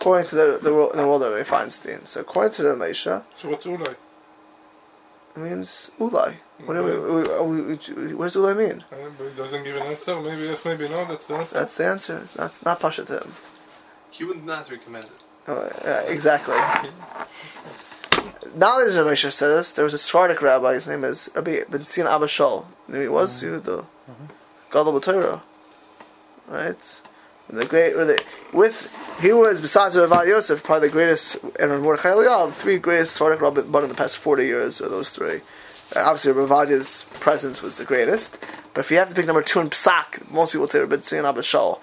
According to the the, wo- the world of Feinstein. So according to the Amesha, So what's ulai? it means ulai. What, do we, we, we, what does ulai mean? Uh, but it doesn't give an answer. Maybe yes, maybe no. That's the answer. That's the answer. It's not not pasha to him. He would not recommend it. Oh, yeah, exactly. Not only does Ramesha say this, there was a Sephardic rabbi, his name is Rabbi Ben Sion Abba Shaul. You know who he was? You the Torah, Right? The great, the, with, he was, besides Rav Yosef, probably the greatest, and Mordechai Eliyahu, the three greatest Sephardic rabbis in the past 40 years, are those three. Uh, obviously, Ravadia's presence was the greatest, but if you have to pick number two in Psak, most people would say Rabbi Sion Abba Shaul.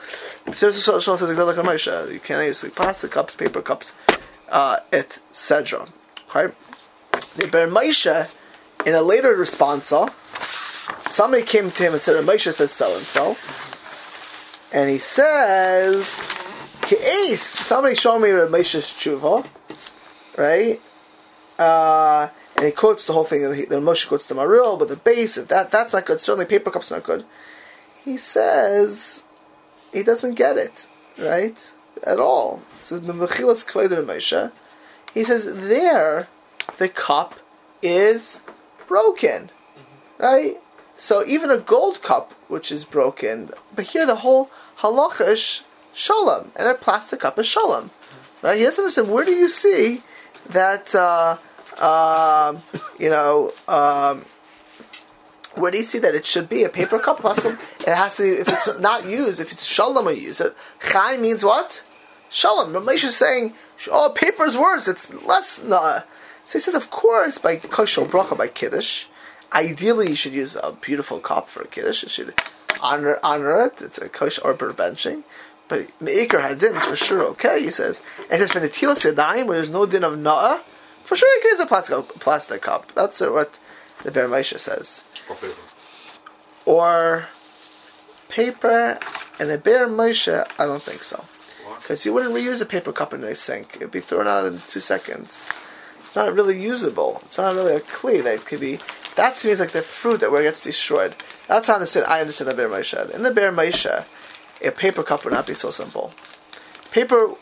So Shaul says exactly like Ramesha. You can't use like plastic cups, paper cups, uh, etc. Okay? The Ber Moshe, in a later response, somebody came to him and said, Moshe says so and so. And he says, Ke'es, somebody showed me Rav Moshe's tshuva, right? Uh, and he quotes the whole thing, the the Moshe quotes the Maril, but the base, that, that's not good, certainly paper cup's not good. He says, he doesn't get it, right? At all. He says, "B'mechilas kveider Moshe." He says, there, the cup is broken, right? So even a gold cup, which is broken, but here the whole halacha is shalom, and a plastic cup is shalom, right? He doesn't understand. Where do you see that? Uh, um, you know, um, where do you see that it should be a paper cup? Plastic. It has to. If it's not used, if it's shalom, we use it. Chai means what? Shalom. Ramesh is saying, oh, paper is worse. It's less. Nah. So he says, of course, by kosher bracha by kiddush, ideally you should use a beautiful cup for a kiddush. You should honor honor it. It's a kosher or benching. But meikar hadin is for sure okay. He says, and says for the tilas yadayim where there's no din of na'ah, for sure you can use a plastic plastic cup. That's what the Ber Moshe says. Or paper. Or paper and the Ber Moshe, I don't think so. Because you wouldn't reuse a paper cup in a sink. It'd be thrown out in two seconds. It's not really usable. It's not really a clay that could be. That to me is like the fruit that where it gets destroyed. That's how I understand. I understand the Bear Moshe. In the Bear Moshe, a paper cup would not be so simple. Paper.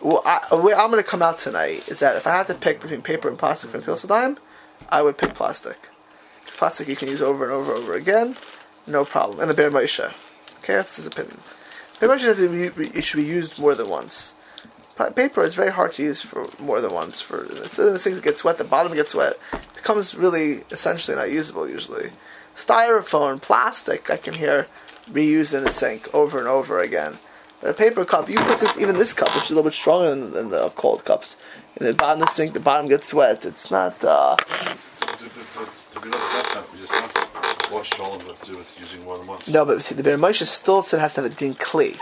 Well, I, way I'm going to come out tonight is that if I had to pick between paper and plastic for Netilas Yadayim, I would pick plastic. plastic you can use over and over and over again, no problem. And the Bear Moshe. Okay, that's his opinion. Bear Moshe says it be- it should be used more than once. Pa- paper is very hard to use for more than once. For the things get wet, the bottom gets wet, it becomes really essentially not usable usually. Styrofoam, plastic, I can hear reused in a sink over and over again. But a paper cup, you put this, even this cup, which is a little bit stronger than, than the cold cups, in the bottom of the sink, the bottom gets wet. It's not. Uh, no, but see, the Bear Moshe still said has to have a din kli.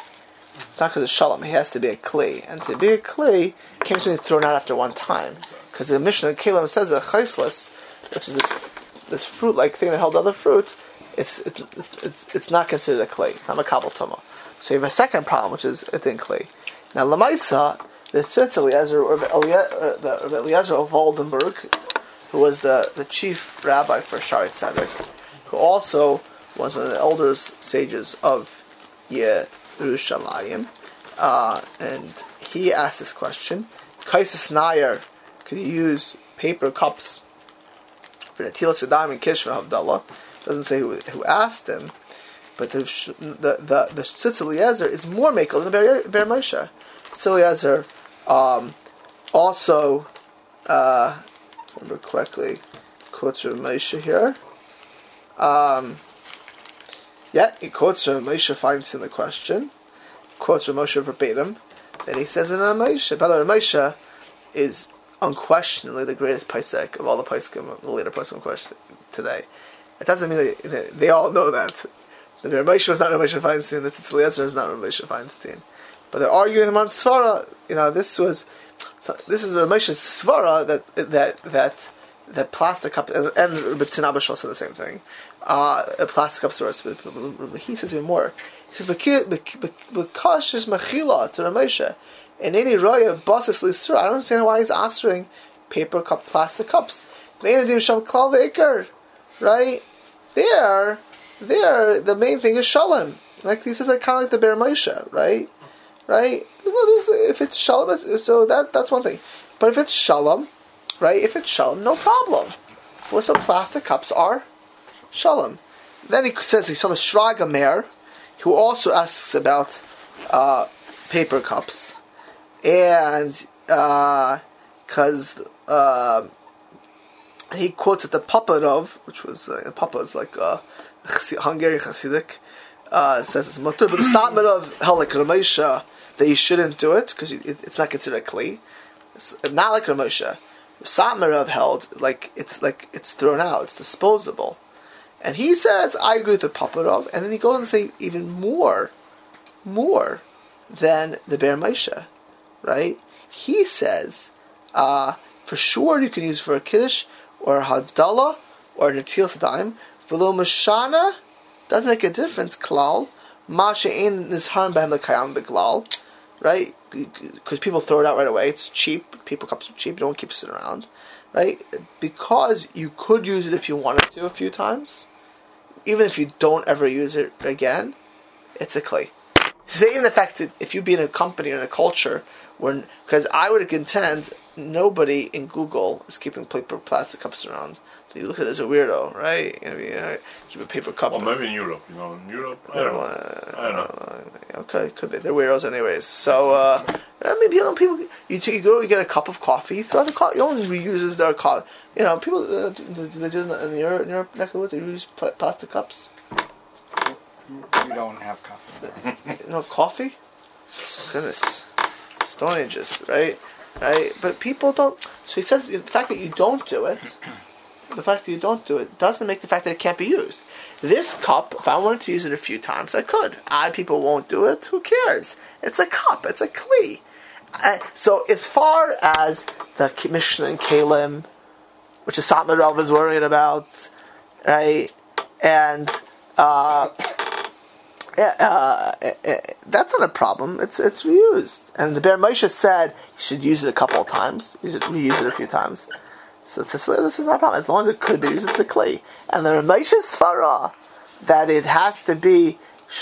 It's not because it's shalom. He has to be a kli, and to be a it can't be thrown out after one time. Because the Mishnah of Kalim says a chaislis, which is this, this fruit-like thing that held other fruit, it's it's, it's it's not considered a clay. It's not a kabel toma. So you have a second problem, which is a thin clay. Now lamaisa, the Tzitz Eliezer, or the Eliezer of Waldenberg, who was the, the chief rabbi for Shari Tzedek, who also was one of the elder sages of Yerushalayim, uh, and he asked this question: Kaisis Nair, could you use paper cups for Natilas Adam and Kishva Havdalah? Doesn't say who, who asked him, but the the the, the is more makel than the Ber, Moshe. Tzitz Eliezer um, also, uh, remember correctly, quotes Moshe here. Um, yeah, he quotes Rav Moshe Feinstein the question, quotes Rav Moshe verbatim, then he says in Moshe, by the way, Moshe is unquestionably the greatest Paisek of all the Paiskim, the later Paiskim question today. It doesn't mean that they, all know that. The Rav Moshe was not Rav Moshe Feinstein, the Tzitz is not Rav Moshe Feinstein. But they're arguing among Svara, you know, this was, so this is Rav Moshe's Svara that, that, that, that plastic cup, and, and B'tzin Abba said the same thing, uh, a plastic cup source, but, he says even more. He says, "Because is machila to Rav Moshe, and any roya basis lisra." I don't understand why he's answering paper cup, plastic cups. Right there, there, the main thing is shalom. Like he says, like kind of like the Ber Moshe, right? Right? If it's shalom, so that that's one thing. But if it's shalom, right? If it's shalom, no problem. Well, so plastic cups are shalom. Then he says he saw the Shraga who also asks about uh, paper cups, and because uh, uh, he quotes at the Paparov, which was uh, Papa is like uh, Hungarian Hasidic, uh, says it's mutter, but the Satmarov held like Ramosha that you shouldn't do it because it, it's not considered kli. It's not like Ramosha. Satmarov held like it's like it's thrown out, it's disposable. And he says, I agree with the Paparov, and then he goes and say even more, more than the Ber Moshe, right? He says, uh, for sure you can use for a Kiddush, or a Havdalah, or a Natil Sadaim, Velo Mashana, doesn't make a difference, Klal, Masha Ein Nizharan Behem Lekayam Beglal, right? Because people throw it out right away, it's cheap, people cups are cheap, No one keeps it around, right? Because you could use it if you wanted to a few times, even if you don't ever use it again, it's a clay. Even the fact that if you be in a company or in a culture where, because I would contend nobody in Google is keeping paper plastic cups around. You look at it as a weirdo, right? You know, you know, keep a paper cup. Or maybe in Europe, you know, in Europe, I don't know. Uh, I don't know. Okay, could be. They're weirdos, anyways. So, uh, I mean, people, people, you, take, you go, you get a cup of coffee, you throw the coffee. You only reuses their coffee. You know, people uh, do they do that in your in your neck of the woods. They reuse pl- plastic cups. You don't have coffee. You know, coffee. Goodness, Stone Ages, right? Right. But people don't. So he says the fact that you don't do it, the fact that you don't do it, doesn't make the fact that it can't be used. This cup, if I wanted to use it a few times, I could. I people won't do it. Who cares? It's a cup. It's a kli. Uh, so as far as the Mishnah and Kalim, which is Rav is worried about, right? And uh, uh, uh, uh, that's not a problem. It's it's reused. And the Ber Moshe said you should use it a couple of times. Use it, reuse it a few times. This is not a problem. As long as it could be used, it's a clay. And the Ramesha Svara that it has to be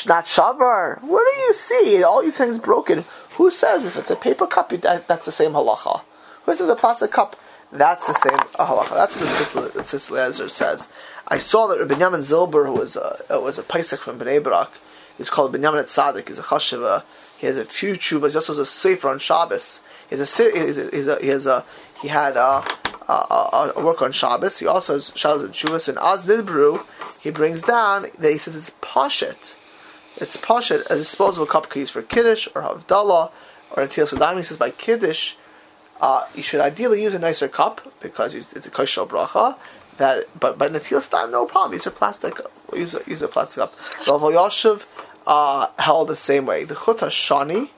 not shavar. Where do you see all these things broken? Who says if it's a paper cup, that's the same halacha? Who says a plastic cup? That's the same halacha. That's what the Tzitz says. I saw that Rabbi Yamin Zilber, who was a, uh, was a Paisek from Bnei Barak, he's called Binyamin Tzaddik. He's a chashiva. He has a few chuvas. He also has a sefer on Shabbos. He has a, si- he's a, he has a he had a, a, a, a work on Shabbos. He also has Shabbos and chuvas. And Az Nidbru, he brings down that he says it's pashet. It's pashet, a disposable cup can use for kiddush or havdalah or a til sadam. He says by kiddush, uh, you should ideally use a nicer cup because it's a kosher bracha. That, but but Natil Stam, no problem. Use a plastic. Use a, use a plastic cup. Rav Yashiv uh, held the same way. The Chut Shani,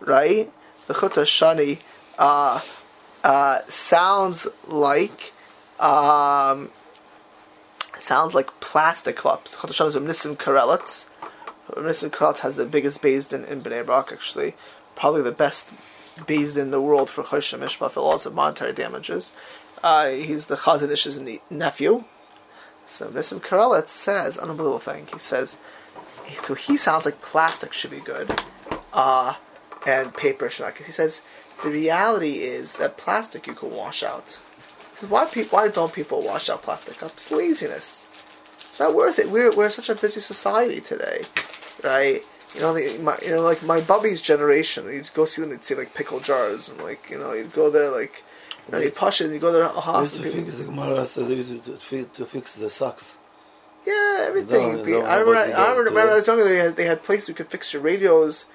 right? The Chut Shani uh, uh, sounds like um, sounds like plastic cups. Chut is Nissim Karelitz. Nissim Karelitz has the biggest based in, in Bnei Brak, actually. Probably the best based in the world for Choshen Mishpat for laws of monetary damages. Uh, he's the Chazon Ish's nephew. So Nissim Karelitz says, unbelievable thing. He says, so he sounds like plastic should be good, uh, and paper should not. Because he says the reality is that plastic you can wash out. Why people? Why don't people wash out plastic cups? Laziness. It's not worth it. We're we're such a busy society today, right? You know, the, my, you know, like my Bubby's generation. You'd go see them. They'd see like pickle jars and like you know, you'd go there like. You know, you'd push it and you go there. Uh, used to fix the Gemara said they used to, fix, to fix the socks. Yeah, everything. No, Be- no, I remember. I remember when I was younger. They had, they had places you could fix your radios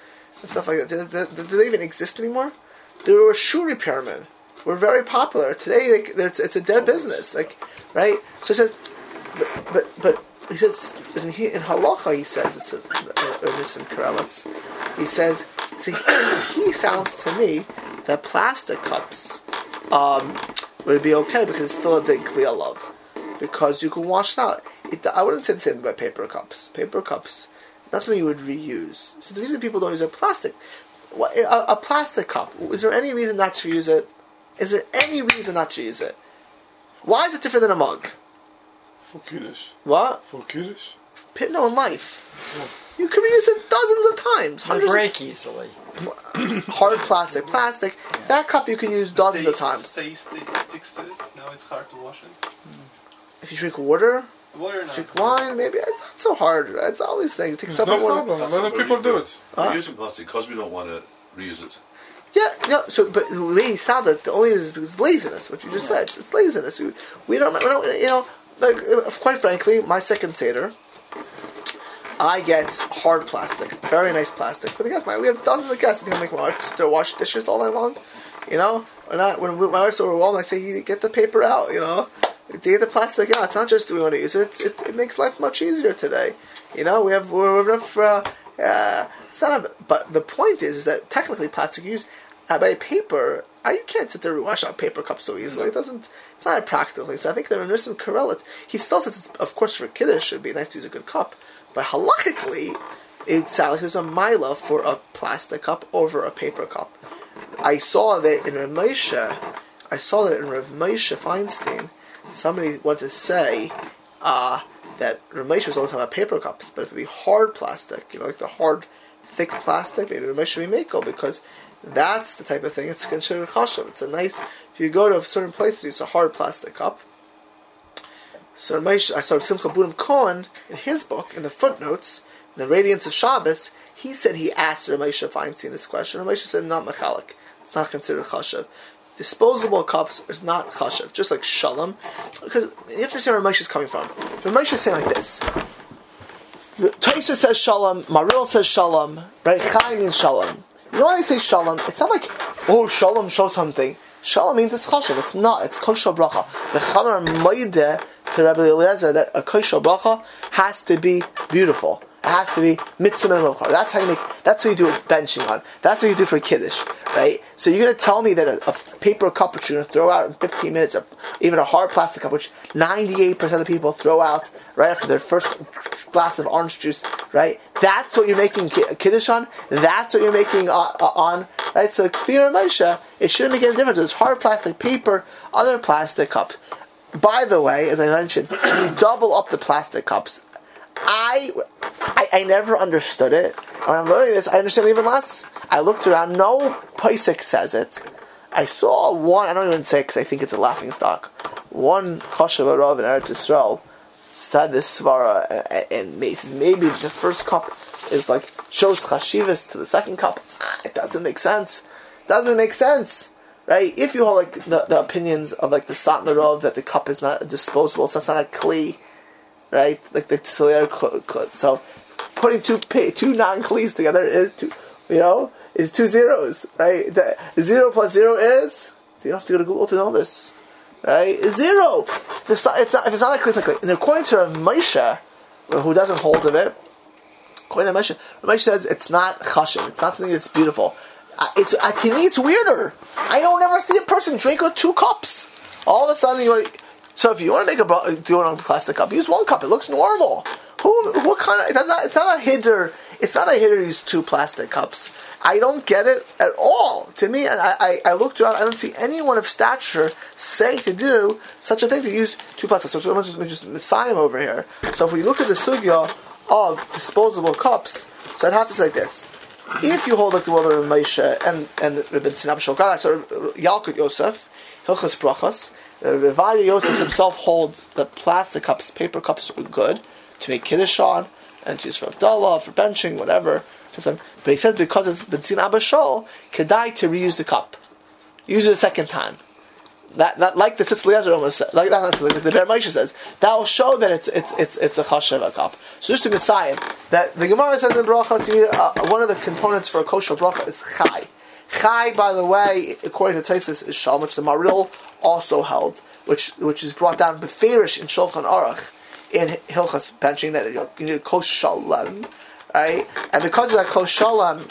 and stuff like that. Do, do, do they even exist anymore? There were shoe repairmen. Were very popular today. It's, a dead business. Like, right? So it says, but but, but he says in, he, in halacha he says it's Ernest and Karelitz. He says, see, he, he sounds to me that plastic cups um, would be okay because it's still a big clear love because you can wash it out. It, I wouldn't say the same about paper cups. Paper cups, nothing you would reuse. So the reason people don't use are plastic. What, a, a plastic cup. Is there any reason not to use it? Is there any reason not to use it? Why is it different than a mug? For Kiddush. What? For Kiddush. Pit- No, in life. You can reuse it dozens of times. They Hundreds break easily. hard plastic. Plastic. That cup you can use dozens of times. Taste, it sticks to it. Now it's hard to wash it. If you drink water, Water now. drink wine, maybe it's not so hard. It's all these things. Take It's some no water. problem. A That's lot what of people do it. We're Huh? using plastic because we don't want to reuse it. Yeah, yeah. So, but the way it sounds like the only is because laziness. What you just said, it's laziness. We, we don't, we don't, you know. Like, uh, quite frankly, my second seder, I get hard plastic, very nice plastic for the guests. My, we have dozens of guests. I think I make my wife still wash dishes all night long. You know, or not when we, my wife's overwhelmed. I say, you get the paper out. You know, get the plastic out. It's not just do we want to use it. It, it makes life much easier today. You know, we have we're enough. Uh, uh, it's not a, but the point is, is that technically plastic use uh, by paper. Uh, you can't sit there and wash out paper cups so easily. It doesn't. It's not a practical thing. So I think there are Nissim Karelitz. He still says, it's, of course, for kiddush, it'd be nice to use a good cup. But halachically, it sounds like there's a mila for a plastic cup over a paper cup. I saw that in Rav Moshe, I saw that in Rav Moshe Feinstein, somebody went to say uh, that was only talking about paper cups, but if it be hard plastic, you know, like the hard, thick plastic, maybe Rav should be mako because that's the type of thing it's considered chashav. It's a nice, if you go to certain places, it's a hard plastic cup. So Rav I saw Simcha Bunim Cohen in his book, in the footnotes, in the Radiance of Shabbos, he said he asked Rav Moshe Feinstein this question. Rav said, not machalik. It's not considered chashav. Disposable cups is not chashav, just like shalom. Because you have to see where Moshe is coming from. Rav Moshe is saying like this. Taisa says shalom, Maril says shalom, right? Chaim means shalom. You know why they say shalom? It's not like, oh, shalom, show something. Shalom means it's chashav. It's not. It's kosher bracha. The Chamer moide to Rabbi Eliezer that a kosher bracha has to be beautiful. It has to be mitzvah and milchar. That's how you make. That's what you do with benching on. That's what you do for kiddush, right? So you're to tell me that a, a paper cup which you're to throw out in 15 minutes, or even a hard plastic cup which 98% of people throw out right after their first glass of orange juice, right? That's what you're making ki- kiddush on. That's what you're making uh, uh, on, right? So clear Moshe, it shouldn't make any difference. It's hard plastic, paper, other plastic cups. By the way, as I mentioned, you double up the plastic cups. I, I, I never understood it. When I'm learning this, I understand even less. I looked around. No Paisik says it. I saw one. I don't even say because I think it's a laughing stock. One Choshev Arav in Eretz Yisrael said this svara, and, and maybe the first cup is like shows chashivas to the second cup. Ah, It doesn't make sense. Doesn't make sense. Right? If you hold like the, the opinions of like the Satmarov that the cup is not disposable, so it's not a kli, right? Like the Tzilir cl- cl- So putting two two non clees together is two, you know, is two zeros, right? The, zero plus zero is. You don't have to go to Google to know this, right? Zero. The, si- it's not, if it's not a it's like, and according to Rav Moshe, who doesn't hold of it, according to Rav Moshe says it's not chashiv. It's not something that's beautiful. Uh, it's uh, to me, it's weirder. I don't ever see a person drink with two cups. All of a sudden, you want. So if you want to make a do it on a plastic cup, use one cup. It looks normal. Who? What kind of? That's not. It's not a hider It's not a hit to use two plastic cups. I don't get it at all. To me, and I, I, I looked around, I don't see anyone of stature saying to do such a thing to use two plastic. So, so let me just, just messiah him over here. So if we look at the sugya of disposable cups, so I'd have to say this. If you hold like the world of Moshe and and Rabbi Sinab Shulchan, so Yalkut Yosef, Hilchas Brachas, Revaya Yosef himself holds that plastic cups, paper cups are good to make kiddush on and to use for Havdalah, for benching, whatever. But he says because of the Tzin Abba Shol, kedai to reuse the cup. Use it a second time. That, that like the Tzitz Eliezer almost said, like that, like the Ber says, that will show that it's it's it's it's a chashav cup. So just to Messiah, that the Gemara says in brachas, you need uh, one of the components for a kosher bracha is chai. Chai, by the way, according to Taisus, is Shalom, which the Maril also held, which which is brought down beferish in Shulchan Aruch in Hilchas benching that you need kos shalom, right? And because of that kos shalom,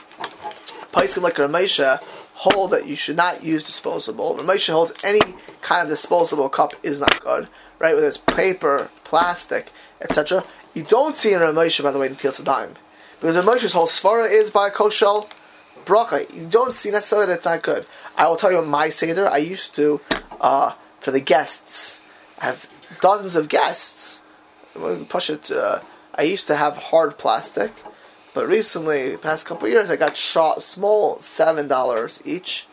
Paiskim like Ramesha hold that you should not use disposable. Ramesha holds any kind of disposable cup is not good, right? Whether it's paper, plastic, etc. You don't see in Ramesha, by the way, in Tils Dime. Because Ramesha's whole svara is by koshal bracha. You don't see necessarily that it's not good. I will tell you my Seder, I used to, uh, for the guests, I have dozens of guests. Push it, uh, I used to have hard plastic. But recently, past couple years, I got shot small, seven dollars each,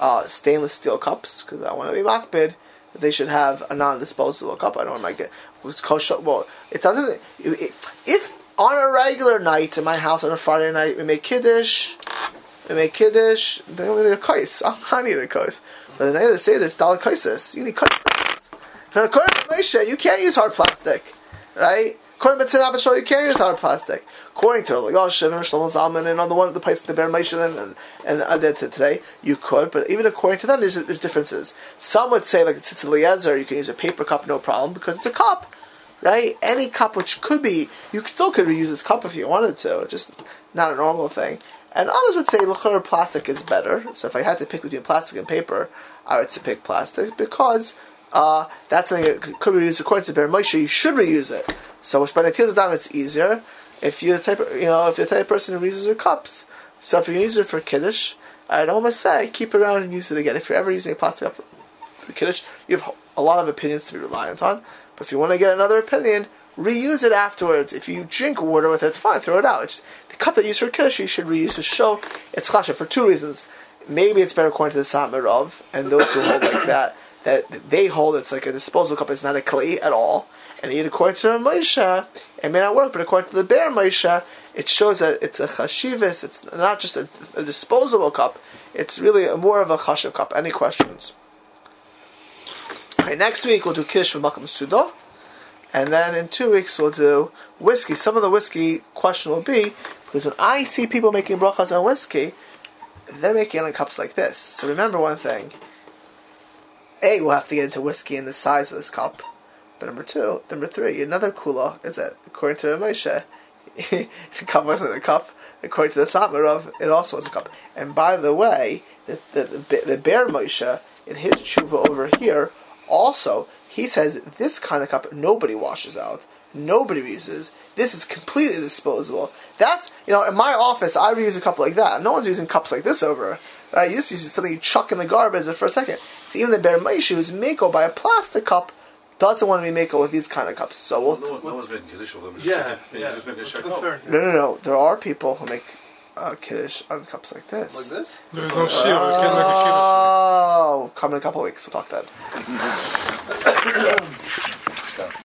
uh, stainless steel cups because I want to be makbid. They should have a non-disposable cup. I don't to get it's kosher. Well, it doesn't. It, if on a regular night in my house on a Friday night we make kiddush, we make kiddush, then we need a kais. I need a kais. But the night of the seder, it's kaisis. You need kais. And according to Moshe, you can't use hard plastic, right? According to Tzin Abishol, you can't use hard plastic. According to Yoshev and Shlomo Zalman and on the one of the place the Ber Moshe and and, and uh, today, you could. But even according to them, there's there's differences. Some would say like the Tzitz Eliezer, you can use a paper cup, no problem, because it's a cup, right? Any cup which could be, you still could reuse this cup if you wanted to, just not a normal thing. And others would say lachur plastic is better. So if I had to pick between plastic and paper, I would pick plastic because uh, that's something that could be reused according to Ber Moshe. You should reuse it. So with Spanatilas down, it's easier. If you're the type, of, you know, if you're the type of person who reuses your cups, so if you use it for kiddush, I'd almost say keep it around and use it again. If you're ever using a plastic cup for kiddush, you have a lot of opinions to be reliant on. But if you want to get another opinion, reuse it afterwards. If you drink water with it, it's fine. Throw it out. It's, the cup that you use for kiddush, you should reuse to show it's chashav for two reasons. Maybe it's better according to the Satmarov and those who hold like that. That they hold it's like a disposable cup. It's not a clay at all and yet according to Moshe, it may not work, but according to the Ber Moshe, it shows that it's a chashivas, it's not just a, a, disposable cup, it's really more of a chashiv cup. Any questions? Okay, next week we'll do Kish from Makam Suda, and then in two weeks we'll do whiskey. Some of the whiskey question will be, because when I see people making brachas on whiskey, they're making it in cups like this. So remember one thing. A, we'll have to get into whiskey and the size of this cup. But number two, number three, another kula is that according to Moshe, the cup wasn't a cup. According to the Satmarov, it also was a cup. And by the way, the the, the, the Ber Moshe in his tshuva over here also he says this kind of cup nobody washes out. Nobody uses. This is completely disposable. That's you know in my office I reuse a cup like that. No one's using cups like this over. Right? You just use something you chuck in the garbage for a second. So even the Ber Moshe who's mako by a plastic cup doesn't want to be making with these kind of cups. So we'll no, one- no one's making kiddush with them. It's Yeah, just- yeah. just a What's shak the cup. concern? no, no, no. There are people who make uh, kiddush on cups like this. Like this? There is no shiur. You can't make a kiddush. Oh, come in a couple weeks. We'll talk then.